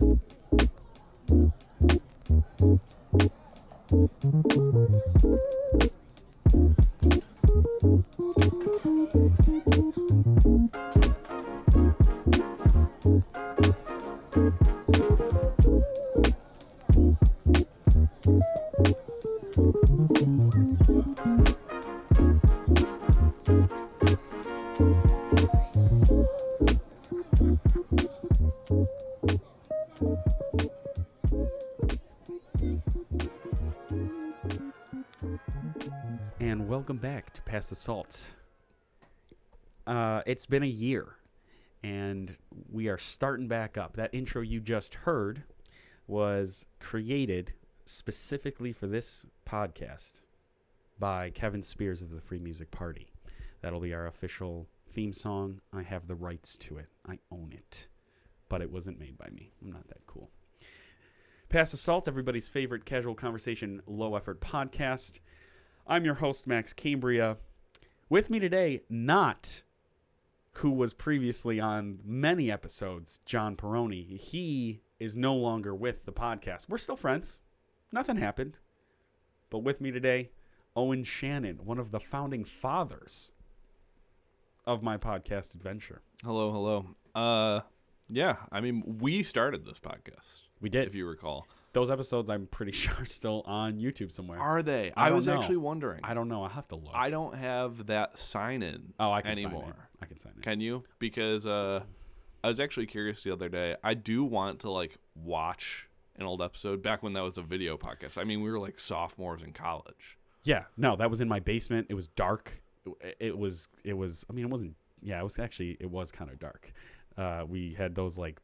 And welcome the Salt. Uh, it's been a year, and we are starting back up. That intro you just heard was created specifically for this podcast by Kevin Spears of the Free Music Party. That'll be our official theme song. I have the rights to it, I own it. But it wasn't made by me. I'm not that cool. Pass Salt, everybody's favorite casual conversation, low effort podcast. I'm your host, Max Cambria. With me today, not who was previously on many episodes, John Peroni. He is no longer with the podcast. We're still friends. Nothing happened. But with me today, Owen Shannon, one of the founding fathers of my podcast adventure. Hello, hello. Uh, yeah. I mean, we started this podcast, We did. if you recall. Those episodes, I'm pretty sure, are still on YouTube somewhere. Are they? I I, was know. actually wondering. I don't know. I'll have to look. I don't have that sign in oh, I can anymore. Sign in. I can sign it. Can you? Because uh, I was actually curious the other day. I do want to like watch an old episode back when that was a video podcast. I mean, we were like sophomores in college. Yeah, no, that was in my basement. It was dark. It, it was. It was. I mean, it wasn't. Yeah, it was actually. It was kind of dark. Uh, we had those like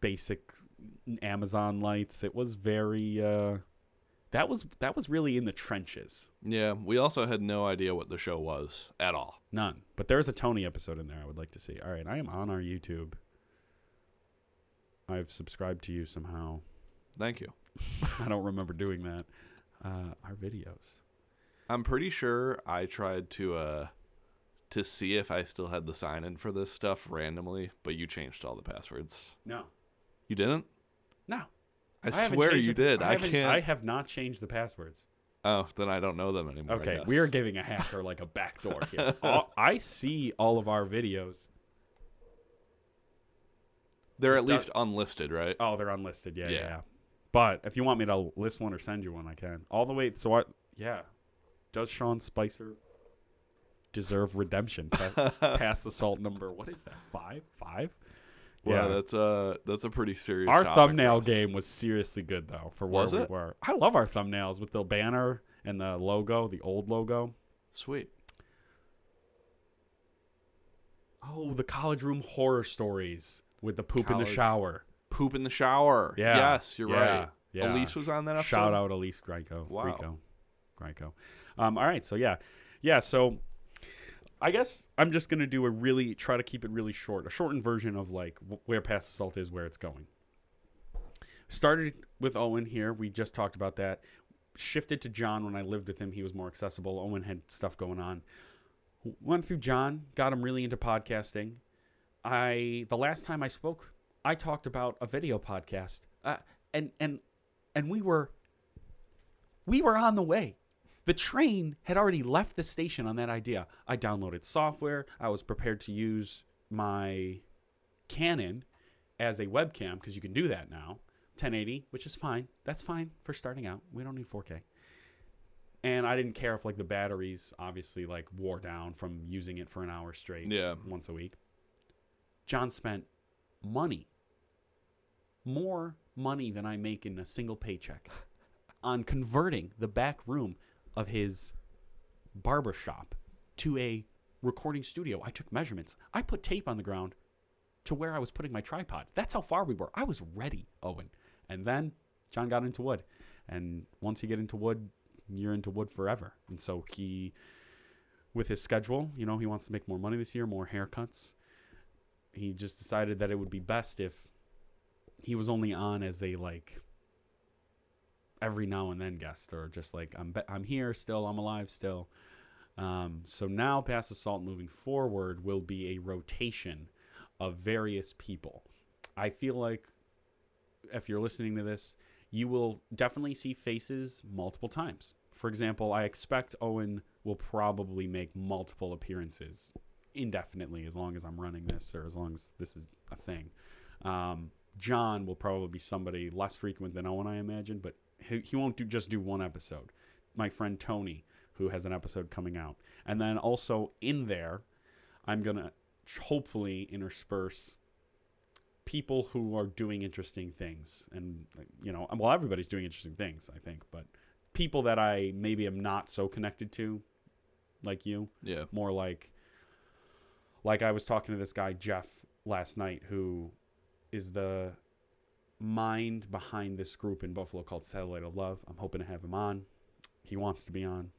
basic Amazon lights. It was very. Uh, that was that was really in the trenches. Yeah, we also had no idea what the show was at all. None. But there's a Tony episode in there. I would like to see. All right, I am on our YouTube. I've subscribed to you somehow. Thank you. I don't remember doing that. Uh, our videos. I'm pretty sure I tried to uh to see if I still had the sign in for this stuff randomly, but you changed all the passwords. No. You didn't? No. I, haven't swear you the- did. I, haven't- can't. I have not changed the passwords. Oh, then I don't know them anymore. Okay, we are giving a hacker like a backdoor here. All, I see all of our videos. They're at least unlisted, right? Oh, they're unlisted. Yeah, yeah, Yeah. But if you want me to list one or send you one, I can. All the way. So, I, yeah. Does Sean Spicer deserve redemption? Pa- Pass the salt number. What is that? Five? Five? Wow, that's uh that's a pretty serious. Our thumbnail game was seriously good though for where Was we it? were. I love our thumbnails with the banner and the logo, the old logo. Sweet. Oh, the college room horror stories with the poop in the shower. Poop in the shower. Yeah, Yes, you're yeah, right. yeah. Elise was on that episode. Shout out Elise Greco. Wow. Greco. Greco. Um, all right, so yeah. Yeah, so I guess I'm just gonna do a really try to keep it really short, a shortened version of like where Pass the Salt is, where it's going. Started with Owen here. We just talked about that. Shifted to John when I lived with him. He was more accessible. Owen had stuff going on. Went through John, got him really into podcasting. I the last time I spoke, I talked about a video podcast, uh, and and and we were we were on the way. The train had already left the station on that idea. I downloaded software. I was prepared to use my Canon as a webcam because you can do that now, 1080, which is fine. That's fine for starting out. We don't need 4K. And I didn't care if like the batteries obviously like wore down from using it for an hour straight Yeah. once a week. John spent money, more money than I make in a single paycheck, on converting the back room of his barber shop to a recording studio. I took measurements. I put tape on the ground to where I was putting my tripod. That's how far we were. I was ready, Owen. And then John got into wood. And once you get into wood, you're into wood forever. And so he, with his schedule, you know, he wants to make more money this year, more haircuts. He just decided that it would be best if he was only on as a like every now and then guest or just like I'm be- I'm here still, I'm alive still. Um, so now Pass Salt moving forward will be a rotation of various people. I feel like if you're listening to this, you will definitely see faces multiple times. For example, I expect Owen will probably make multiple appearances indefinitely as long as I'm running this or as long as this is a thing. Um, John will probably be somebody less frequent than Owen, I imagine, but he, he won't do just do one episode. My friend Tony, who has an episode coming out, and then also in there, I'm gonna hopefully intersperse people who are doing interesting things, and you know, well, everybody's doing interesting things, I think, but people that I maybe am not so connected to, like you, Yeah. more like like I was talking to this guy Jeff last night who is the mind behind this group in Buffalo called Satellite of Love. I'm hoping to have him on. He wants to be on.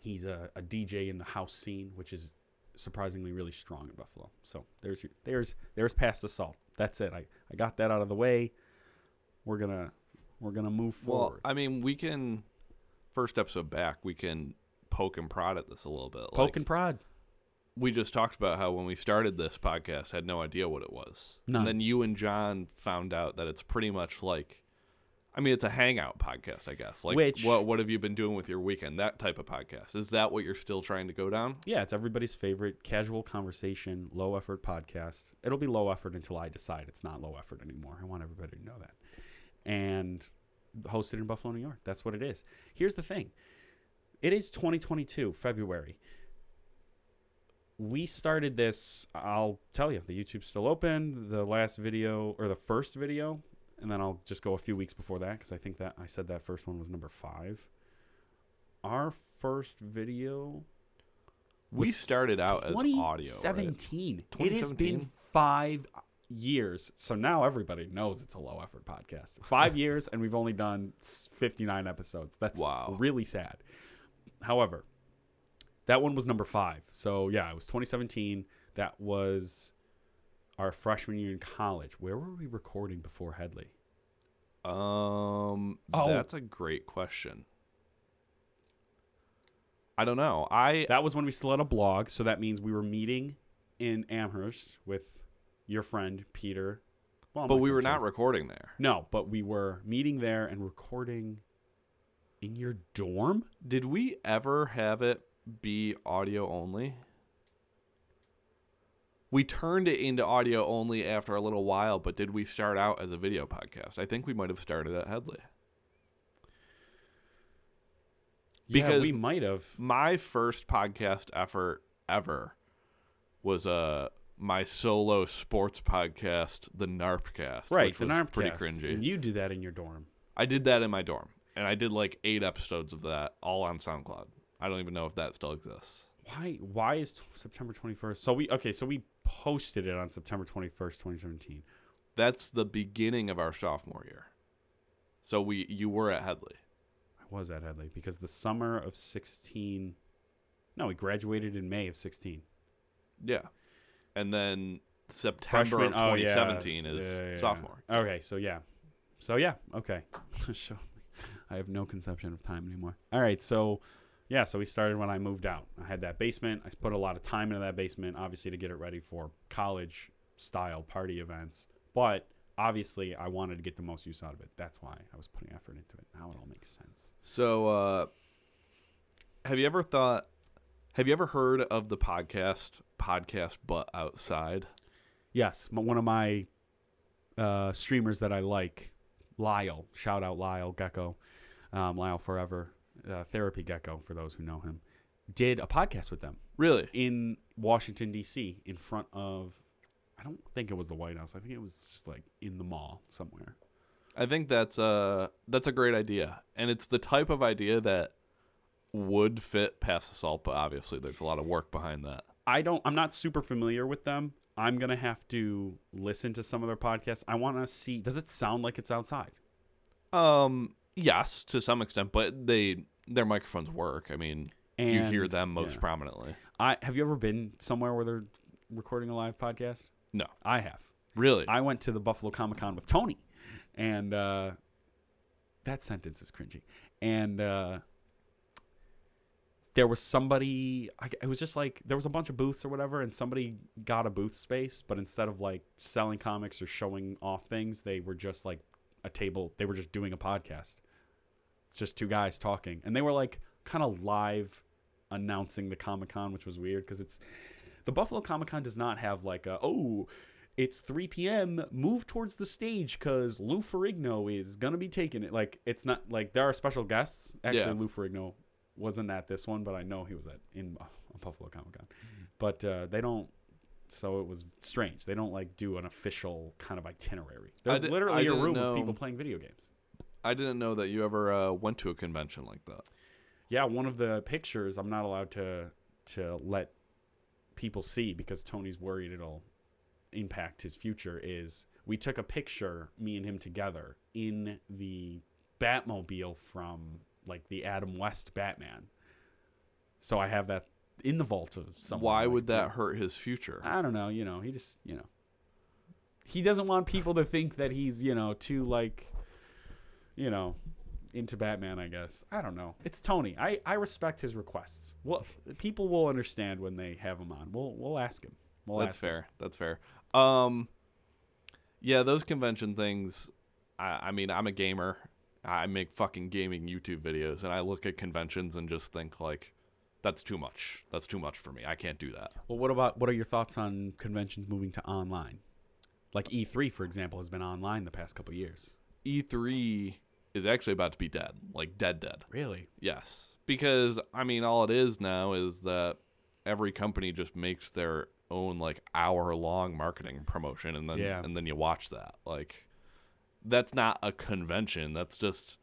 He's a, a DJ in the house scene, which is surprisingly really strong in Buffalo. So there's your, there's there's Pass the Salt. That's it. I, I got that out of the way. We're gonna we're gonna move Well, forward. I mean, we can first episode back. We can poke and prod at this a little bit. Poke Like, and prod. We just talked about how when we started this podcast, had no idea what it was. And then you and John found out that it's pretty much like, I mean, it's a hangout podcast, I guess. Like, Which- what what have you been doing with your weekend? That type of podcast. Is that what you're still trying to go down? Yeah, it's everybody's favorite casual conversation, low effort podcast. It'll be low effort until I decide it's not low effort anymore. I want everybody to know that. And hosted in Buffalo, New York. That's what it is. Here's the thing it is 2022, February. We started this, I'll tell you, the YouTube's still open. The last video, or the first video, and then I'll just go a few weeks before that because I think that I said that first one was number five. Our first video We started out as audio. Right? 2017. It has been five years. So now everybody knows it's a low effort podcast. Five years, and we've only done 59 episodes. That's Wow. really sad. However, that one was number five. So yeah, it was 2017. That was our freshman year in college. Where were we recording before Headley? Um, Oh. that's a great question. I don't know. I That was when we still had a blog. So that means we were meeting in Amherst with your friend Peter. Well, but we were not recording there. No, but we were meeting there and recording in your dorm. Did we ever have it be audio only? We turned it into audio only after a little while, but did we start out as a video podcast? I think we might have started at Headley. yeah, Because- we might have. My first podcast effort ever was uh, my solo sports podcast, the NARPcast. Right, the NARPcast. pretty cringy. And you do that in your dorm. I did that in my dorm, and I did like eight episodes of that, all on SoundCloud. I don't even know if that still exists. Why? Why is t- September twenty first? So we okay. So we posted it on September twenty first, twenty seventeen. That's the beginning of our sophomore year. So we you were at Headley. I was at Headley because the summer of sixteen. No, we graduated in May of sixteen. Yeah. And then September Freshman. of oh, yeah. 2017 is Yeah, yeah, sophomore. Okay, so yeah, so yeah, okay. I have no conception of time anymore. All right, so yeah, so we started when I moved out. I had that basement. I put a lot of time into that basement, obviously to get it ready for college style party events. But obviously, I wanted to get the most use out of it. That's why I was putting effort into it. Now it all makes sense. So uh have you ever thought have you ever heard of the podcast podcast but outside? Yes, one of my uh, streamers that I like, Lyle. Shout out Lyle Gecko, um, Lyle Forever, uh, Therapy Gecko for those who know him. Did a podcast with them Really? in Washington D.C. in front of. I don't think it was the White House. I think it was just like in the mall somewhere. I think that's uh that's a great idea. And it's the type of idea that would fit Pass the Salt, but obviously there's a lot of work behind that. I don't. I'm not super familiar with them. I'm gonna have to listen to some of their podcasts. I want to see. Does it sound like it's outside? Um yes, to some extent, but they their microphones work. I mean, you hear them most yeah. prominently. I have you ever been somewhere where they're recording a live podcast? No. I have. Really? I went to the Buffalo Comic Con with Tony, and uh, that sentence is cringy. And uh, there was somebody. I, it was just like there was a bunch of booths or whatever, and somebody got a booth space, but instead of like selling comics or showing off things, they were just like a table. They were just doing a podcast. It's just two guys talking, and they were like kind of live announcing the Comic Con, which was weird because it's the Buffalo Comic Con does not have like a oh. It's 3 p.m. Move towards the stage because Lou Ferrigno is gonna be taking it. Like it's not like there are special guests. Actually, Yeah. Lou Ferrigno wasn't at this one, but I know he was at in uh, Buffalo Comic Con. But uh, they don't. So it was strange. They don't like do an official kind of itinerary. There's di- I literally a room know- of people playing video games. I didn't know that you ever uh, went to a convention like that. Yeah, one of the pictures I'm not allowed to to let people see because Tony's worried it'll impact his future. Is we took a picture, me and him together, in the Batmobile from like the Adam West Batman. So I have that in the vault of somewhere. Why like, would that hurt his future? I don't know. You know, he just you know he doesn't want people to think that he's you know too like you know into Batman. I guess I don't know. It's Tony. I I respect his requests. Well, people will understand when they have him on. We'll we'll ask him. We'll That's ask him. fair. That's fair. Um, yeah, those convention things. I, I mean, I'm a gamer. I make fucking gaming YouTube videos, and I look at conventions and just think like, that's too much. That's too much for me. I can't do that. Well, what about what are your thoughts on conventions moving to online? Like E3, for example, has been online the past couple of years. E3 is actually about to be dead, like dead, dead. Really? Yes, because I mean, all it is now is that every company just makes their own like hour long marketing promotion, and then Yeah. and then you watch that. Like, that's not a convention. That's just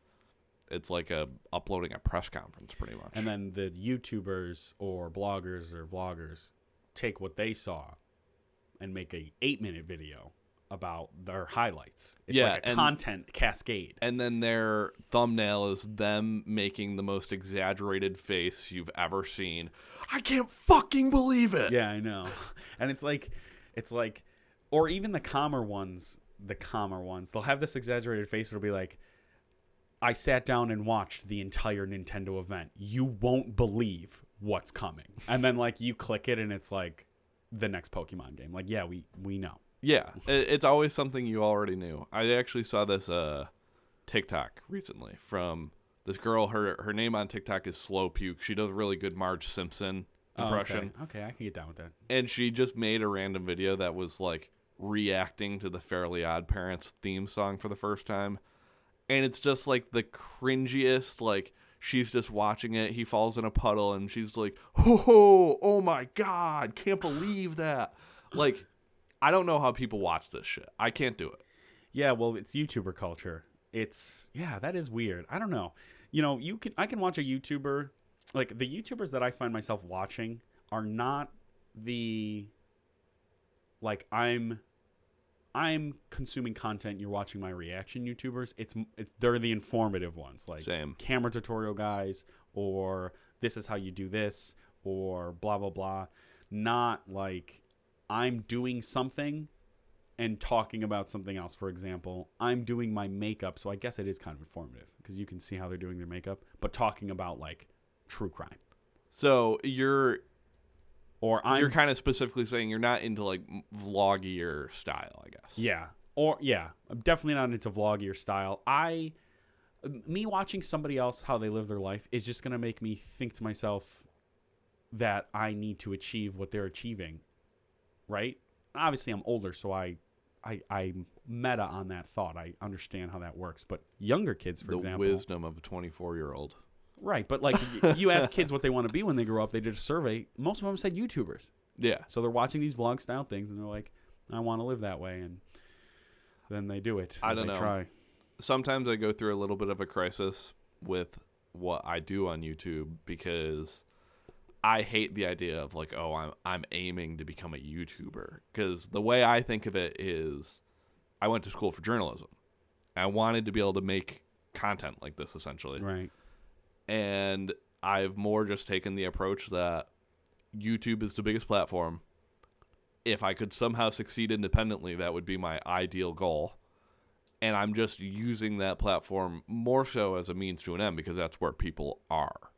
it's like a uploading a press conference, pretty much. And then the YouTubers or bloggers or vloggers take what they saw and make a eight minute video about their highlights. It's Yeah, like a and- content cascade. and then their thumbnail is them making the most exaggerated face you've ever seen. I can't fucking believe it. Yeah, I know. And it's like it's like or even the calmer ones, the calmer ones, they'll have this exaggerated face. It'll be like I sat down and watched the entire Nintendo event. You won't believe what's coming. And then like you click it and it's like the next Pokemon game. Like, yeah, we we know. Yeah, it's always something you already knew. I actually saw this uh, TikTok recently from this girl. Her her name on TikTok is Slow Puke. She does really good Marge Simpson Oh, impression, okay. okay, I can get down with that. and she just made a random video that was like reacting to the Fairly Odd Parents theme song for the first time, and it's just like the cringiest. Like she's just watching it. He falls in a puddle, and she's like, "Ho ho! Oh my god! Can't believe that!" Like. I don't know how people watch this shit. I can't do it. Yeah, well, it's YouTuber culture. It's yeah, that is weird. I don't know. You know, you can I can watch a YouTuber like the YouTubers that I find myself watching are not the like I'm I'm consuming content. You're watching my reaction YouTubers. It's, it's they're the informative ones, like Same. camera tutorial guys, or this is how you do this, or blah blah blah. Not like I'm doing something and talking about something else. For example, I'm doing my makeup, so I guess it is kind of informative because you can see how they're doing their makeup, but talking about like true crime. So you're Or I'm you're kind of specifically saying you're not into like vloggier style, I guess. Yeah. Or yeah, I'm definitely not into vloggier style. I me watching somebody else how they live their life is just going to make me think to myself that I need to achieve what they're achieving. Right? Obviously I'm older so I I I'm meta on that thought. I understand how that works, but younger kids for example. the example wisdom of a 24 year old. Right, but like you ask kids what they want to be when they grow up, they did a survey. Most of them said YouTubers. Yeah. So they're watching these vlog style things and they're like, I want to live that way and then they do it. I don't they know. Try. Sometimes I go through a little bit of a crisis with what I do on YouTube because I hate the idea of like, oh, I'm I'm aiming to become a YouTuber because the way I think of it is, I went to school for journalism. I wanted to be able to make content like this essentially. Right. and I've more just taken the approach that YouTube is the biggest platform. If I could somehow succeed independently, that would be my ideal goal. And I'm just using that platform more so as a means to an end because that's where people are.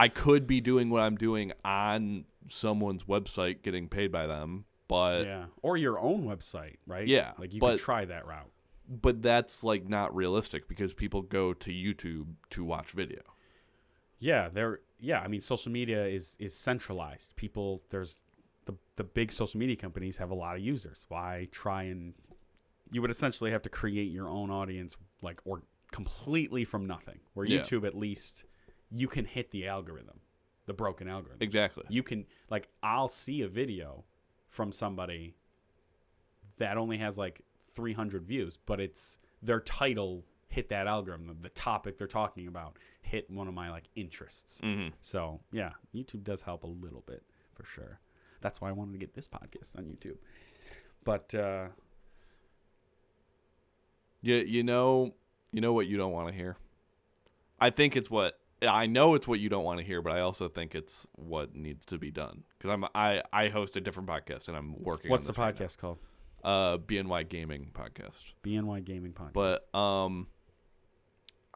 I could be doing what I'm doing on someone's website getting paid by them, but yeah. Or your own website, right? Yeah, Like you but- could try that route. but that's like not realistic because people go to YouTube to watch video. Yeah, they're yeah. I mean, social media is is centralized. People there's the the big social media companies have a lot of users. Why try and you would essentially have to create your own audience like or completely from nothing. Where Yeah. YouTube at least you can hit the algorithm, the broken algorithm. Exactly. You can like I'll see a video from somebody that only has like 300 views, but it's their title hit that algorithm. The topic they're talking about hit one of my like interests. hmm So yeah, YouTube does help a little bit for sure. That's why I wanted to get this podcast on YouTube. But uh, You you know you know what you don't want to hear. I think it's what I know it's what you don't want to hear, but I also think it's what needs to be done because I'm I I host a different podcast and I'm working. what's on the this right podcast called? uh BNY Gaming podcast. BNY Gaming Podcast. But um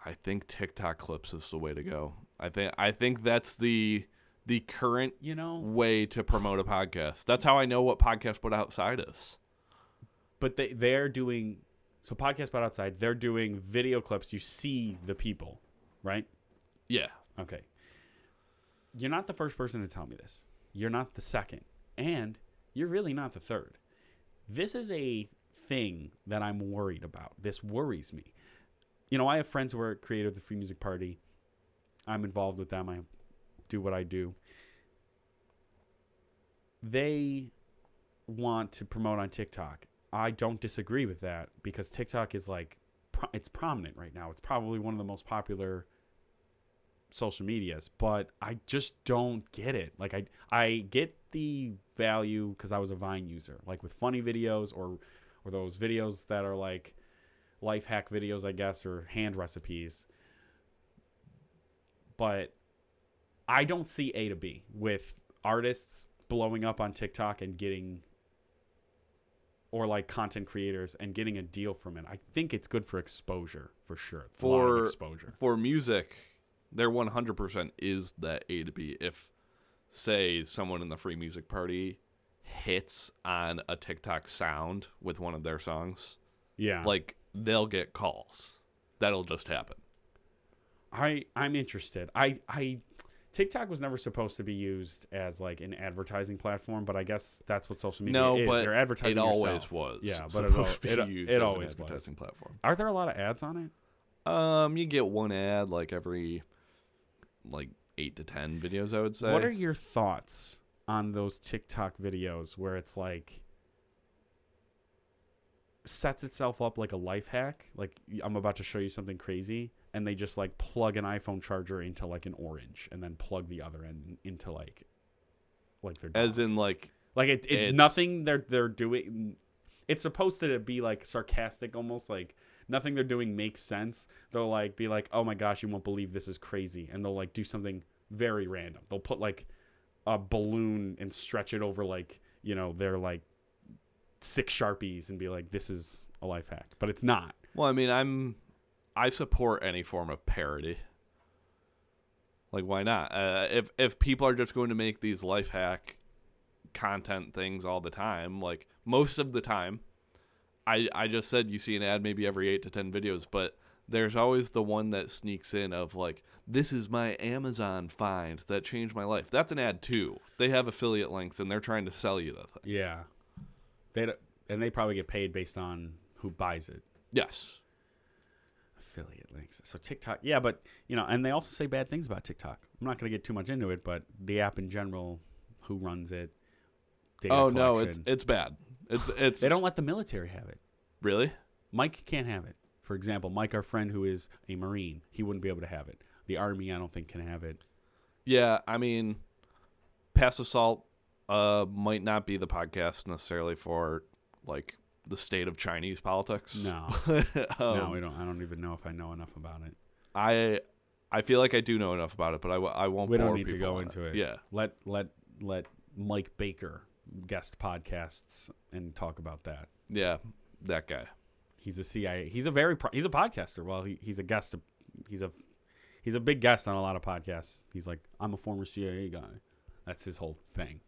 I think TikTok clips is the way to go. I think I think that's the the current you know, way to promote a podcast. That's how I know what podcast but outside is. but they they're doing so podcast but outside. They're doing video clips. You see the people, right? Yeah. Okay. You're not the first person to tell me this. You're not the second. And you're really not the third. This is a thing that I'm worried about. This worries me. You know, I have friends who are creative of the Free Music Party. I'm involved with them. I do what I do. They want to promote on TikTok. I don't disagree with that because TikTok is like it's prominent right now. It's probably one of the most popular social medias, but I just don't get it. Like I I get the value cuz I was a Vine user. Like with funny videos or or those videos that are like life hack videos, I guess, or hand recipes. But I don't see A to B with artists blowing up on TikTok and getting or like content creators and getting a deal from it. I think it's good for exposure for sure. A lot of For- exposure. For music, there 100% is that A to B. If, say, someone in the free music party hits on a TikTok sound with one of their songs, Yeah. like they'll get calls. That'll just happen. I I'm interested. I I TikTok was never supposed to be used as like an advertising platform, but I guess that's what social media no, is. but You're advertising it always yourself. was. Yeah, but it, al- it, used it always was. platform. Are there a lot of ads on it? Um, you get one ad like every like eight to ten videos. I would say. What are your thoughts on those TikTok videos where it's like sets itself up like a life hack? Like I'm about to show you something crazy, and they just like plug an iPhone charger into like an orange, and then plug the other end into like like their As dog. in like Like it, it nothing they're they're doing. It's supposed to be like sarcastic, almost like nothing they're doing makes sense. They'll like be like, "Oh my gosh, you won't believe this is crazy," and they'll like do something very random. They'll put like a balloon and stretch it over like you know their like six sharpies and be like, "This is a life hack," but it's not. Well, I mean, I'm I support any form of parody. Like, why not? Uh, if if people are just going to make these life hack content things all the time, like most of the time, I I just said you see an ad maybe every eight to ten videos, but there's always the one that sneaks in of like this is my Amazon find that changed my life. That's an ad too. They have affiliate links and they're trying to sell you the thing. Yeah, they and they probably get paid based on who buys it. Yes. affiliate links. So TikTok, yeah, but you know, and they also say bad things about TikTok. I'm not going to get too much into it, but the app in general, who runs it? Data Oh no, it's it's bad. It's it's they don't let the military have it. really. Mike can't have it. For example, Mike, our friend who is a Marine, he wouldn't be able to have it. The Army, I don't think, can have it. Yeah, I mean, Pass the Salt uh, might not be the podcast necessarily for like the state of Chinese politics. No, um, no, we don't. I don't even know if I know enough about it. I I feel like I do know enough about it, but I, I won't. We don't need to go into it. Yeah, Let let let Mike Baker guest podcasts and talk about that. yeah, that guy. He's a CIA. He's a very pro- he's a podcaster. Well, he, he's a guest. He's a he's a big guest on a lot of podcasts. He's like I'm a former CIA guy. That's his whole thing.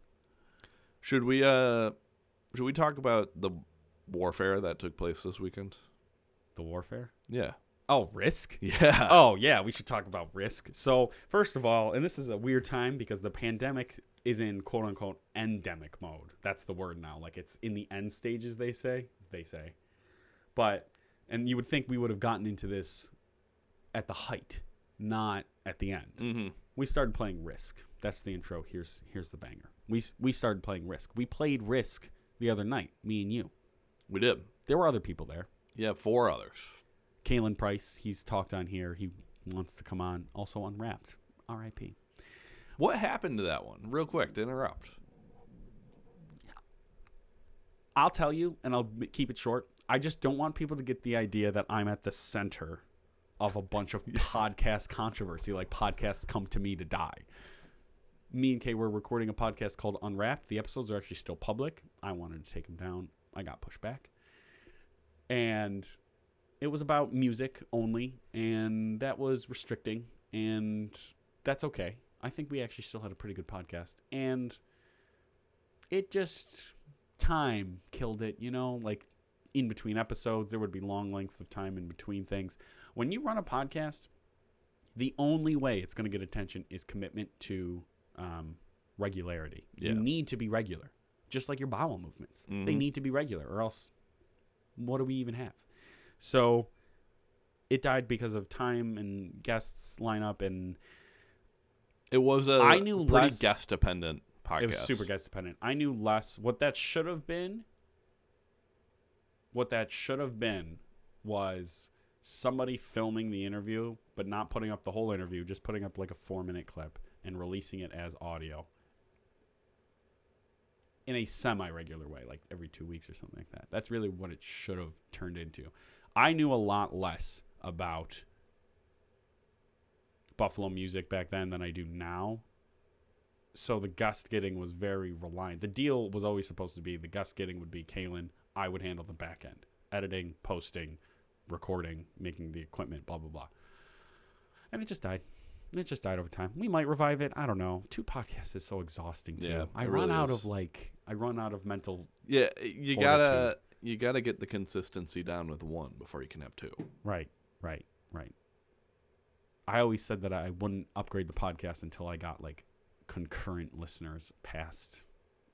Should we uh should we talk about the warfare that took place this weekend? The warfare. Yeah. Oh, Risk. Yeah. Oh yeah, we should talk about Risk. So first of all, and this is a weird time because the pandemic is in quote unquote endemic mode. That's the word now. Like it's in the end stages. They say. They say. But and you would think we would have gotten into this at the height, not at the end. Mm-hmm. We started playing Risk. That's the intro. Here's here's the banger. We we started playing Risk. We played Risk the other night. Me and you. We did. There were other people there. Yeah, four others. Kalen Price. He's talked on here. He wants to come on. Also unwrapped. R.I.P. What happened to that one? Real quick to interrupt. I'll tell you, and I'll keep it short. I just don't want people to get the idea that I'm at the center of a bunch of podcast controversy, like podcasts come to me to die. Me and Kay were recording a podcast called Unwrapped. The episodes are actually still public. I wanted to take them down. I got pushed back. And it was about music only, and that was restricting, and that's okay. I think we actually still had a pretty good podcast. And it just time killed it, you know, like in between episodes, there would be long lengths of time in between things. When you run a podcast, the only way it's going to get attention is commitment to um, regularity. Yeah. You need to be regular, just like your bowel movements. They Mhm. need to be regular, or else what do we even have? So it died because of time and guests lineup, and It was a I knew pretty less- guest dependent podcast. It was super guest dependent. I knew less. What that should have been, what that should have been, was somebody filming the interview, but not putting up the whole interview, just putting up like a four minute clip and releasing it as audio in a semi regular way, like every two weeks or something like that. That's really what it should have turned into. I knew a lot less about Buffalo music back then than I do now so the guest getting was very reliant. The deal was always supposed to be the guest getting would be Kalen. I would handle the back end, editing, posting, recording, making the equipment, blah blah blah. And it just died. It just died over time. We might revive it. I don't know. Two podcasts is so exhausting too. Yeah, I run really out is. of like I run out of mental. Yeah, you gotta you gotta get the consistency down with one before you can have two. Right, right, right. I always said that I wouldn't upgrade the podcast until I got like concurrent listeners past.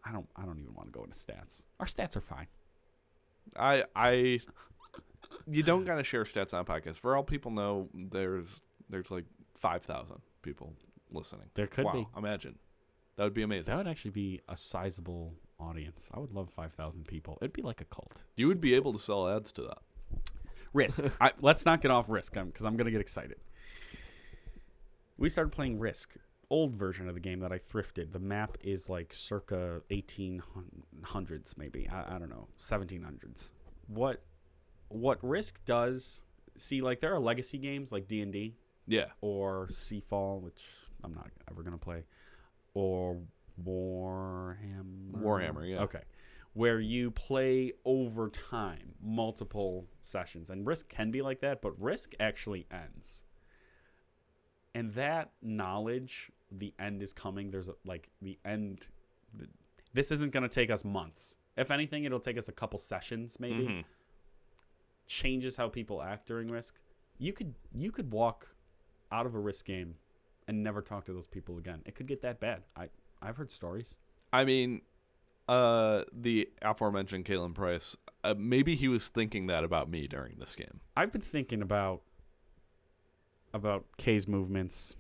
I don't. I don't even want to go into stats. Our stats are fine. I I you don't gotta share stats on podcasts. For all people know, there's there's like five thousand people listening. There could wow, be. imagine. That would be amazing. That would actually be a sizable audience. I would love 5,000 people. It'd be like a cult. You would be able to sell ads to that. Risk. I, let's not get off Risk because I'm going to get excited. We started playing Risk, old version of the game that I thrifted. The map is like circa 1800s, maybe. I, I don't know, 1700s. What what Risk does? See, like there are legacy games like D and D Yeah. or Seafall, which I'm not ever gonna play, or Warhammer. Warhammer, yeah. Okay, where you play over time, multiple sessions, and Risk can be like that, but Risk actually ends. And that knowledge, the end is coming. There's a, like the end. th- This isn't gonna take us months. If anything, it'll take us a couple sessions, maybe Mhm. changes how people act during risk. You could you could walk out of a risk game and never talk to those people again. It could get that bad. I I've heard stories. I mean, uh, the aforementioned Kalen Price. Uh, maybe he was thinking that about me during this game. I've been thinking about about K's movements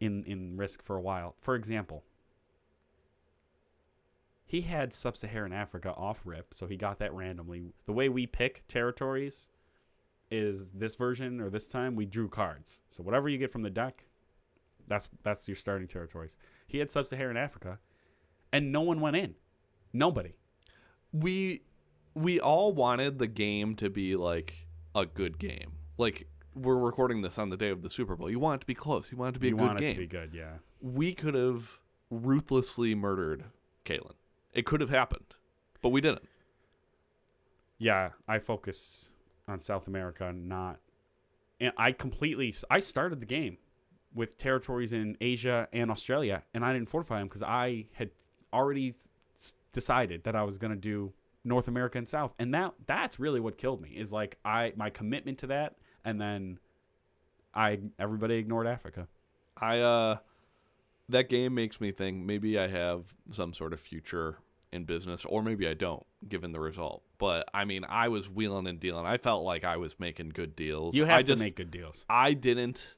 in in risk for a while. For example, he had sub-Saharan Africa off rip, so he got that randomly. The way we pick territories is this version or this time we drew cards. So whatever you get from the deck, that's that's your starting territories. He had sub-Saharan Africa, and no one went in. Nobody. we we all wanted the game to be like a good game. Like we're recording this on the day of the Super Bowl. You want it to be close. You want it to be you a good want game. it to be good, yeah. we could have ruthlessly murdered Kalen. It could have happened, but we didn't. yeah, I focused on South America, not, and I completely. I started the game with territories in Asia and Australia, and I didn't fortify them because I had already s- decided that I was going to do North America and South. And that that's really what killed me is like I my commitment to that and then I everybody ignored Africa. I uh that game makes me think maybe I have some sort of future in business or maybe I don't given the result. But I mean, I was wheeling and dealing. I felt like I was making good deals. You have I to just, make good deals. I didn't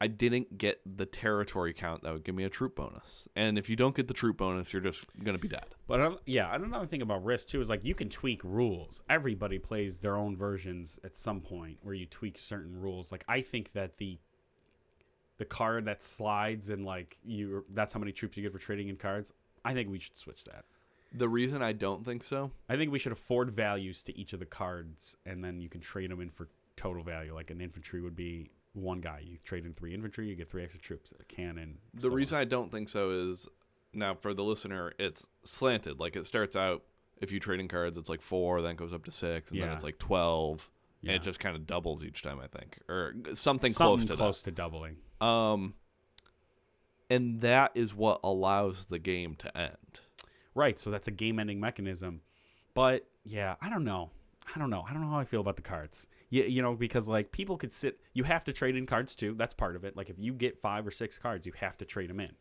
I didn't get the territory count that would give me a troop bonus. And if you don't get the troop bonus, you're just going to be dead. But um, yeah, and another thing about Risk too is like you can tweak rules. Everybody plays their own versions at some point where you tweak certain rules. Like I think that the the card that slides and like you that's how many troops you get for trading in cards. I think we should switch that. The reason I don't think so I think we should afford values to each of the cards and then you can trade them in for total value. Like an infantry would be one guy. You trade in three infantry, you get three extra troops, a cannon. The so on. reason I don't think so is now for the listener, it's slanted. Like it starts out if you trade in cards, it's like four, then it goes up to six, and then it's like twelve, Yeah. and it just kind of doubles each time. I think, or something, something close to close to doubling. Um, and that is what allows the game to end. Right, so that's a game-ending mechanism. But yeah, I don't know. I don't know. I don't know how I feel about the cards. You, you know, because like people could sit. You have to trade in cards too. That's part of it. Like if you get five or six cards, you have to trade them in.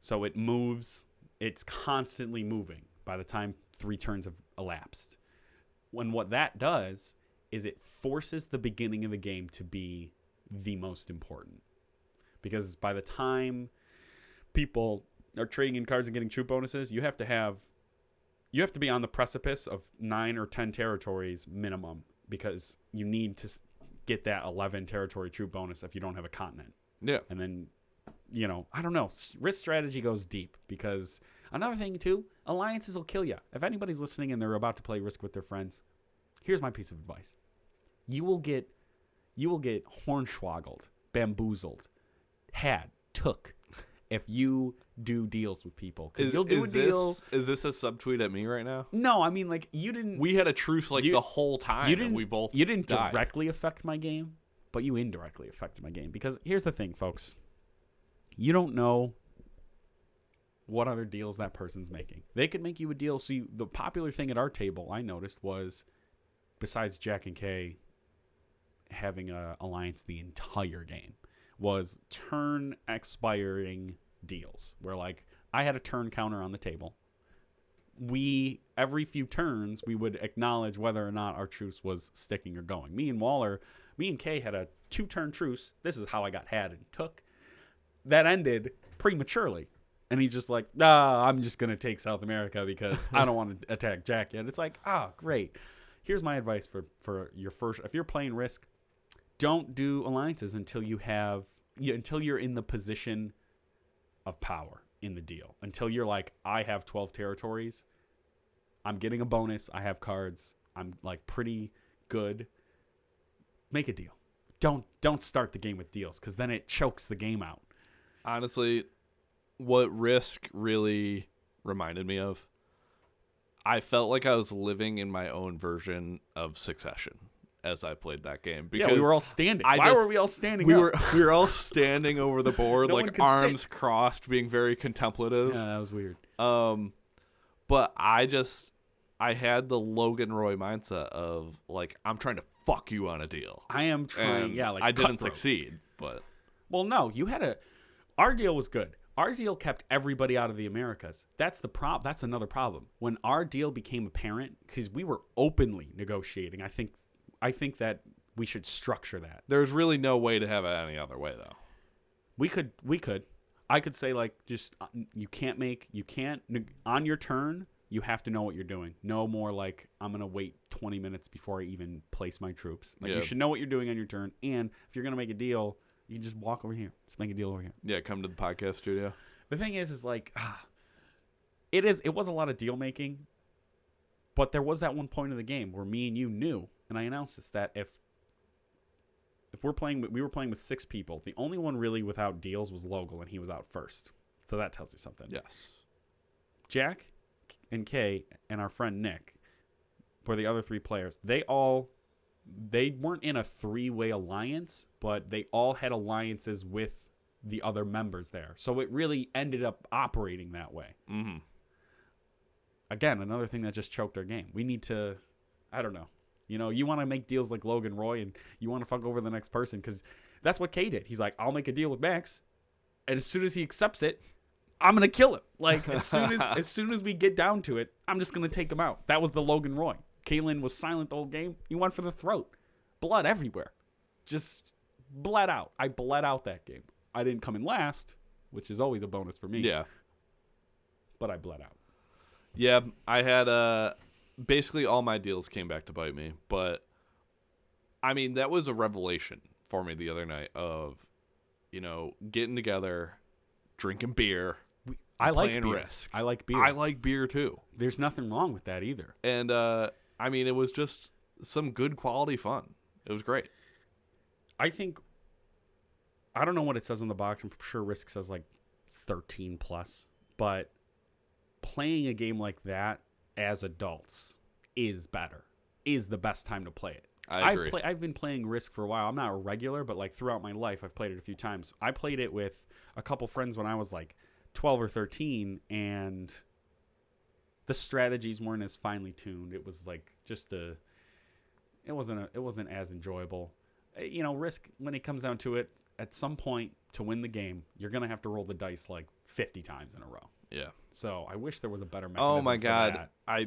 So it moves. It's constantly moving by the time three turns have elapsed. When what that does is it forces the beginning of the game to be the most important. Because by the time people are trading in cards and getting troop bonuses, you have to have you have to be on the precipice of 9 or 10 territories minimum because you need to get that 11 territory troop bonus if you don't have a continent. Yeah, And then you know, I don't know, risk strategy goes deep because another thing too, alliances will kill you. If anybody's listening and they're about to play risk with their friends, here's my piece of advice. You will get you will get hornswoggled, bamboozled, had, took if you do deals with people because you'll do is a deal. This, is this a subtweet at me right now? No, I mean like you didn't. We had a truce like You- the whole time. you didn't. we both. you didn't died. directly affect my game, but you indirectly affected my game because here's the thing, folks. You don't know what other deals that person's making. They could make you a deal. See, the popular thing at our table I noticed was, besides Jack and Kay having a alliance the entire game, was turn expiring deals where like I had a turn counter on the table. We every few turns we would acknowledge whether or not our truce was sticking or going. Me and Waller, me and Kay had a two turn truce. This is how I got had and took. That ended prematurely. And he's just like, nah, I'm just gonna take South America because I don't want to attack Jack yet. It's like, ah, great. Here's my advice for for your first. If you're playing Risk, don't do alliances until you have you, until you're in the position of power in the deal. Until you're like, I have 12 territories. I'm getting a bonus. I have cards. I'm like pretty good. Make a deal. Don't don't start the game with deals because then it chokes the game out. honestly, what Risk really reminded me of, I felt like I was living in my own version of Succession as I played that game. Because yeah, we were all standing. I Why just- were we all standing? we up? were we were all standing over the board, No like could sit. arms crossed, being very contemplative. Yeah, that was weird. Um, but I just I had the Logan Roy mindset of like I'm trying to fuck you on a deal. I am trying. And yeah, like I didn't succeed, but Well, no, you had a. Our deal was good. Our deal kept everybody out of the Americas. That's the prob. That's another problem. When our deal became apparent, because we were openly negotiating, I think, I think that we should structure that. there's really no way to have it any other way though. We could, we could, I could say like, just uh, you can't make, you can't on your turn. You have to know what you're doing. No more like I'm gonna wait 20 minutes before I even place my troops. Like Yeah. you should know what you're doing on your turn. And if you're gonna make a deal, you can just walk over here. Just make a deal over here. Yeah, come to the podcast studio. The thing is, is like, ah, it is. It was a lot of deal making, but there was that one point of the game where me and you knew, and I announced this that if if we're playing, we were playing with six people. The only one really without deals was Logal, and he was out first. So that tells you something. Yes. Jack and Kay and our friend Nick were the other three players. They all they weren't in a three-way alliance, but they all had alliances with the other members there. So it really ended up operating that way. Mm-hmm. again, another thing that just choked our game. We need to, I don't know. You know, you want to make deals like Logan Roy, and you want to fuck over the next person because that's what Kay did. He's like, I'll make a deal with Max, and as soon as he accepts it, I'm gonna kill him. Like as soon as as soon as we get down to it, I'm just gonna take him out. That was the Logan Roy. Kalen was silent the whole game. He went for the throat, blood everywhere, just bled out. I bled out that game. I didn't come in last, which is always a bonus for me. Yeah. but I bled out. Yeah, I had uh basically all my deals came back to bite me, but I mean, that was a revelation for me the other night of you know, getting together, drinking beer. I like beer. Risk. I like beer. I like beer too. There's nothing wrong with that either. And uh I mean, it was just some good quality fun. It was great. I think I don't know what it says on the box. I'm sure Risk says like 13 plus, but playing a game like that as adults is better. Is the best time to play it. I I've agree. play, I've been playing Risk for a while. I'm not a regular, but like throughout my life, I've played it a few times. I played it with a couple friends when I was like 12 or 13, and the strategies weren't as finely tuned. It was like just a, it wasn't a, it wasn't as enjoyable. Uh, You know, Risk when it comes down to it, at some point to win the game, you're gonna have to roll the dice like 50 times in a row. Yeah. So I wish there was a better oh mechanism. Oh my for god. that. I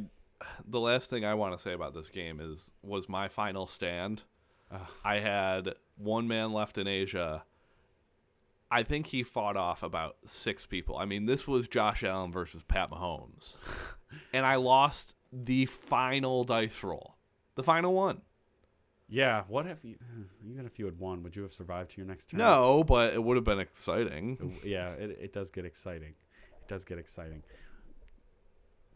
the last thing I want to say about this game is was my final stand. Ugh. I had one man left in Asia. I think he fought off about six people. I mean, this was Josh Allen versus Pat Mahomes. and I lost the final dice roll. The final one. Yeah. What if you, even if you had won, would you have survived to your next turn? No, but it would have been exciting. yeah, it, it does get exciting. Does get exciting.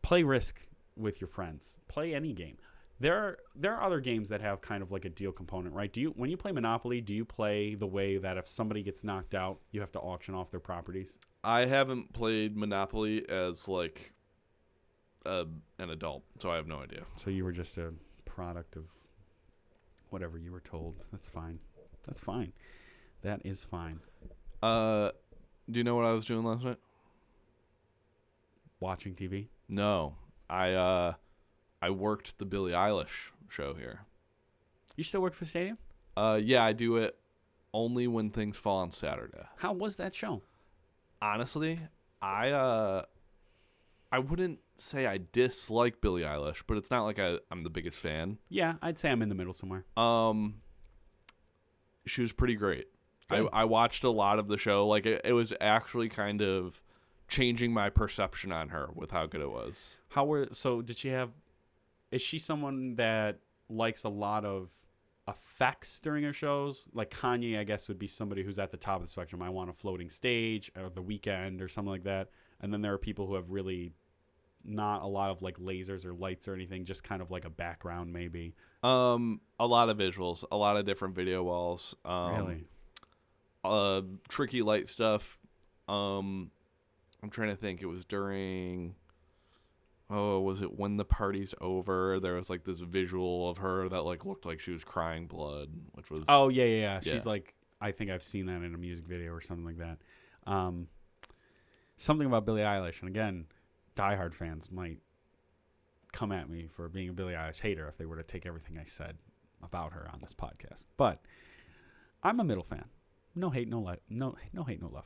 Play Risk with your friends. Play any game. There are there are other games that have kind of like a deal component, right? Do you when you play Monopoly, do you play the way that if somebody gets knocked out, you have to auction off their properties? I haven't played Monopoly as like uh, an adult, so I have no idea. So you were just a product of whatever you were told. That's fine. That's fine. That is fine. Uh, do you know what I was doing last night? Watching TV. No, I uh, I worked the Billie Eilish show here. You still work for Stadium? Uh, yeah, I do it only when things fall on Saturday. How was that show? Honestly, I uh, I wouldn't say I dislike Billie Eilish, but it's not like I, I'm the biggest fan. Yeah, I'd say I'm in the middle somewhere. Um, she was pretty great. I, I watched a lot of the show. Like it, it was actually kind of changing my perception on her with how good it was. How were so? Did she have? Is she someone that likes a lot of effects during her shows? Like Kanye, I guess would be somebody who's at the top of the spectrum. I want a floating stage or the Weeknd or something like that. And then there are people who have really not a lot of like lasers or lights or anything, just kind of like a background maybe. Um, a lot of visuals, a lot of different video walls. Um, really? uh tricky light stuff. Um I'm trying to think. It was during oh, was it when the party's over? There was like this visual of her that like looked like she was crying blood, which was Oh yeah, yeah, yeah. Yeah. She's like, I think I've seen that in a music video or something like that. Um, something about Billie Eilish, and again, diehard fans might come at me for being a Billie Eilish hater if they were to take everything I said about her on this podcast. But I'm a middle fan. No hate, no love. No, no hate, no love.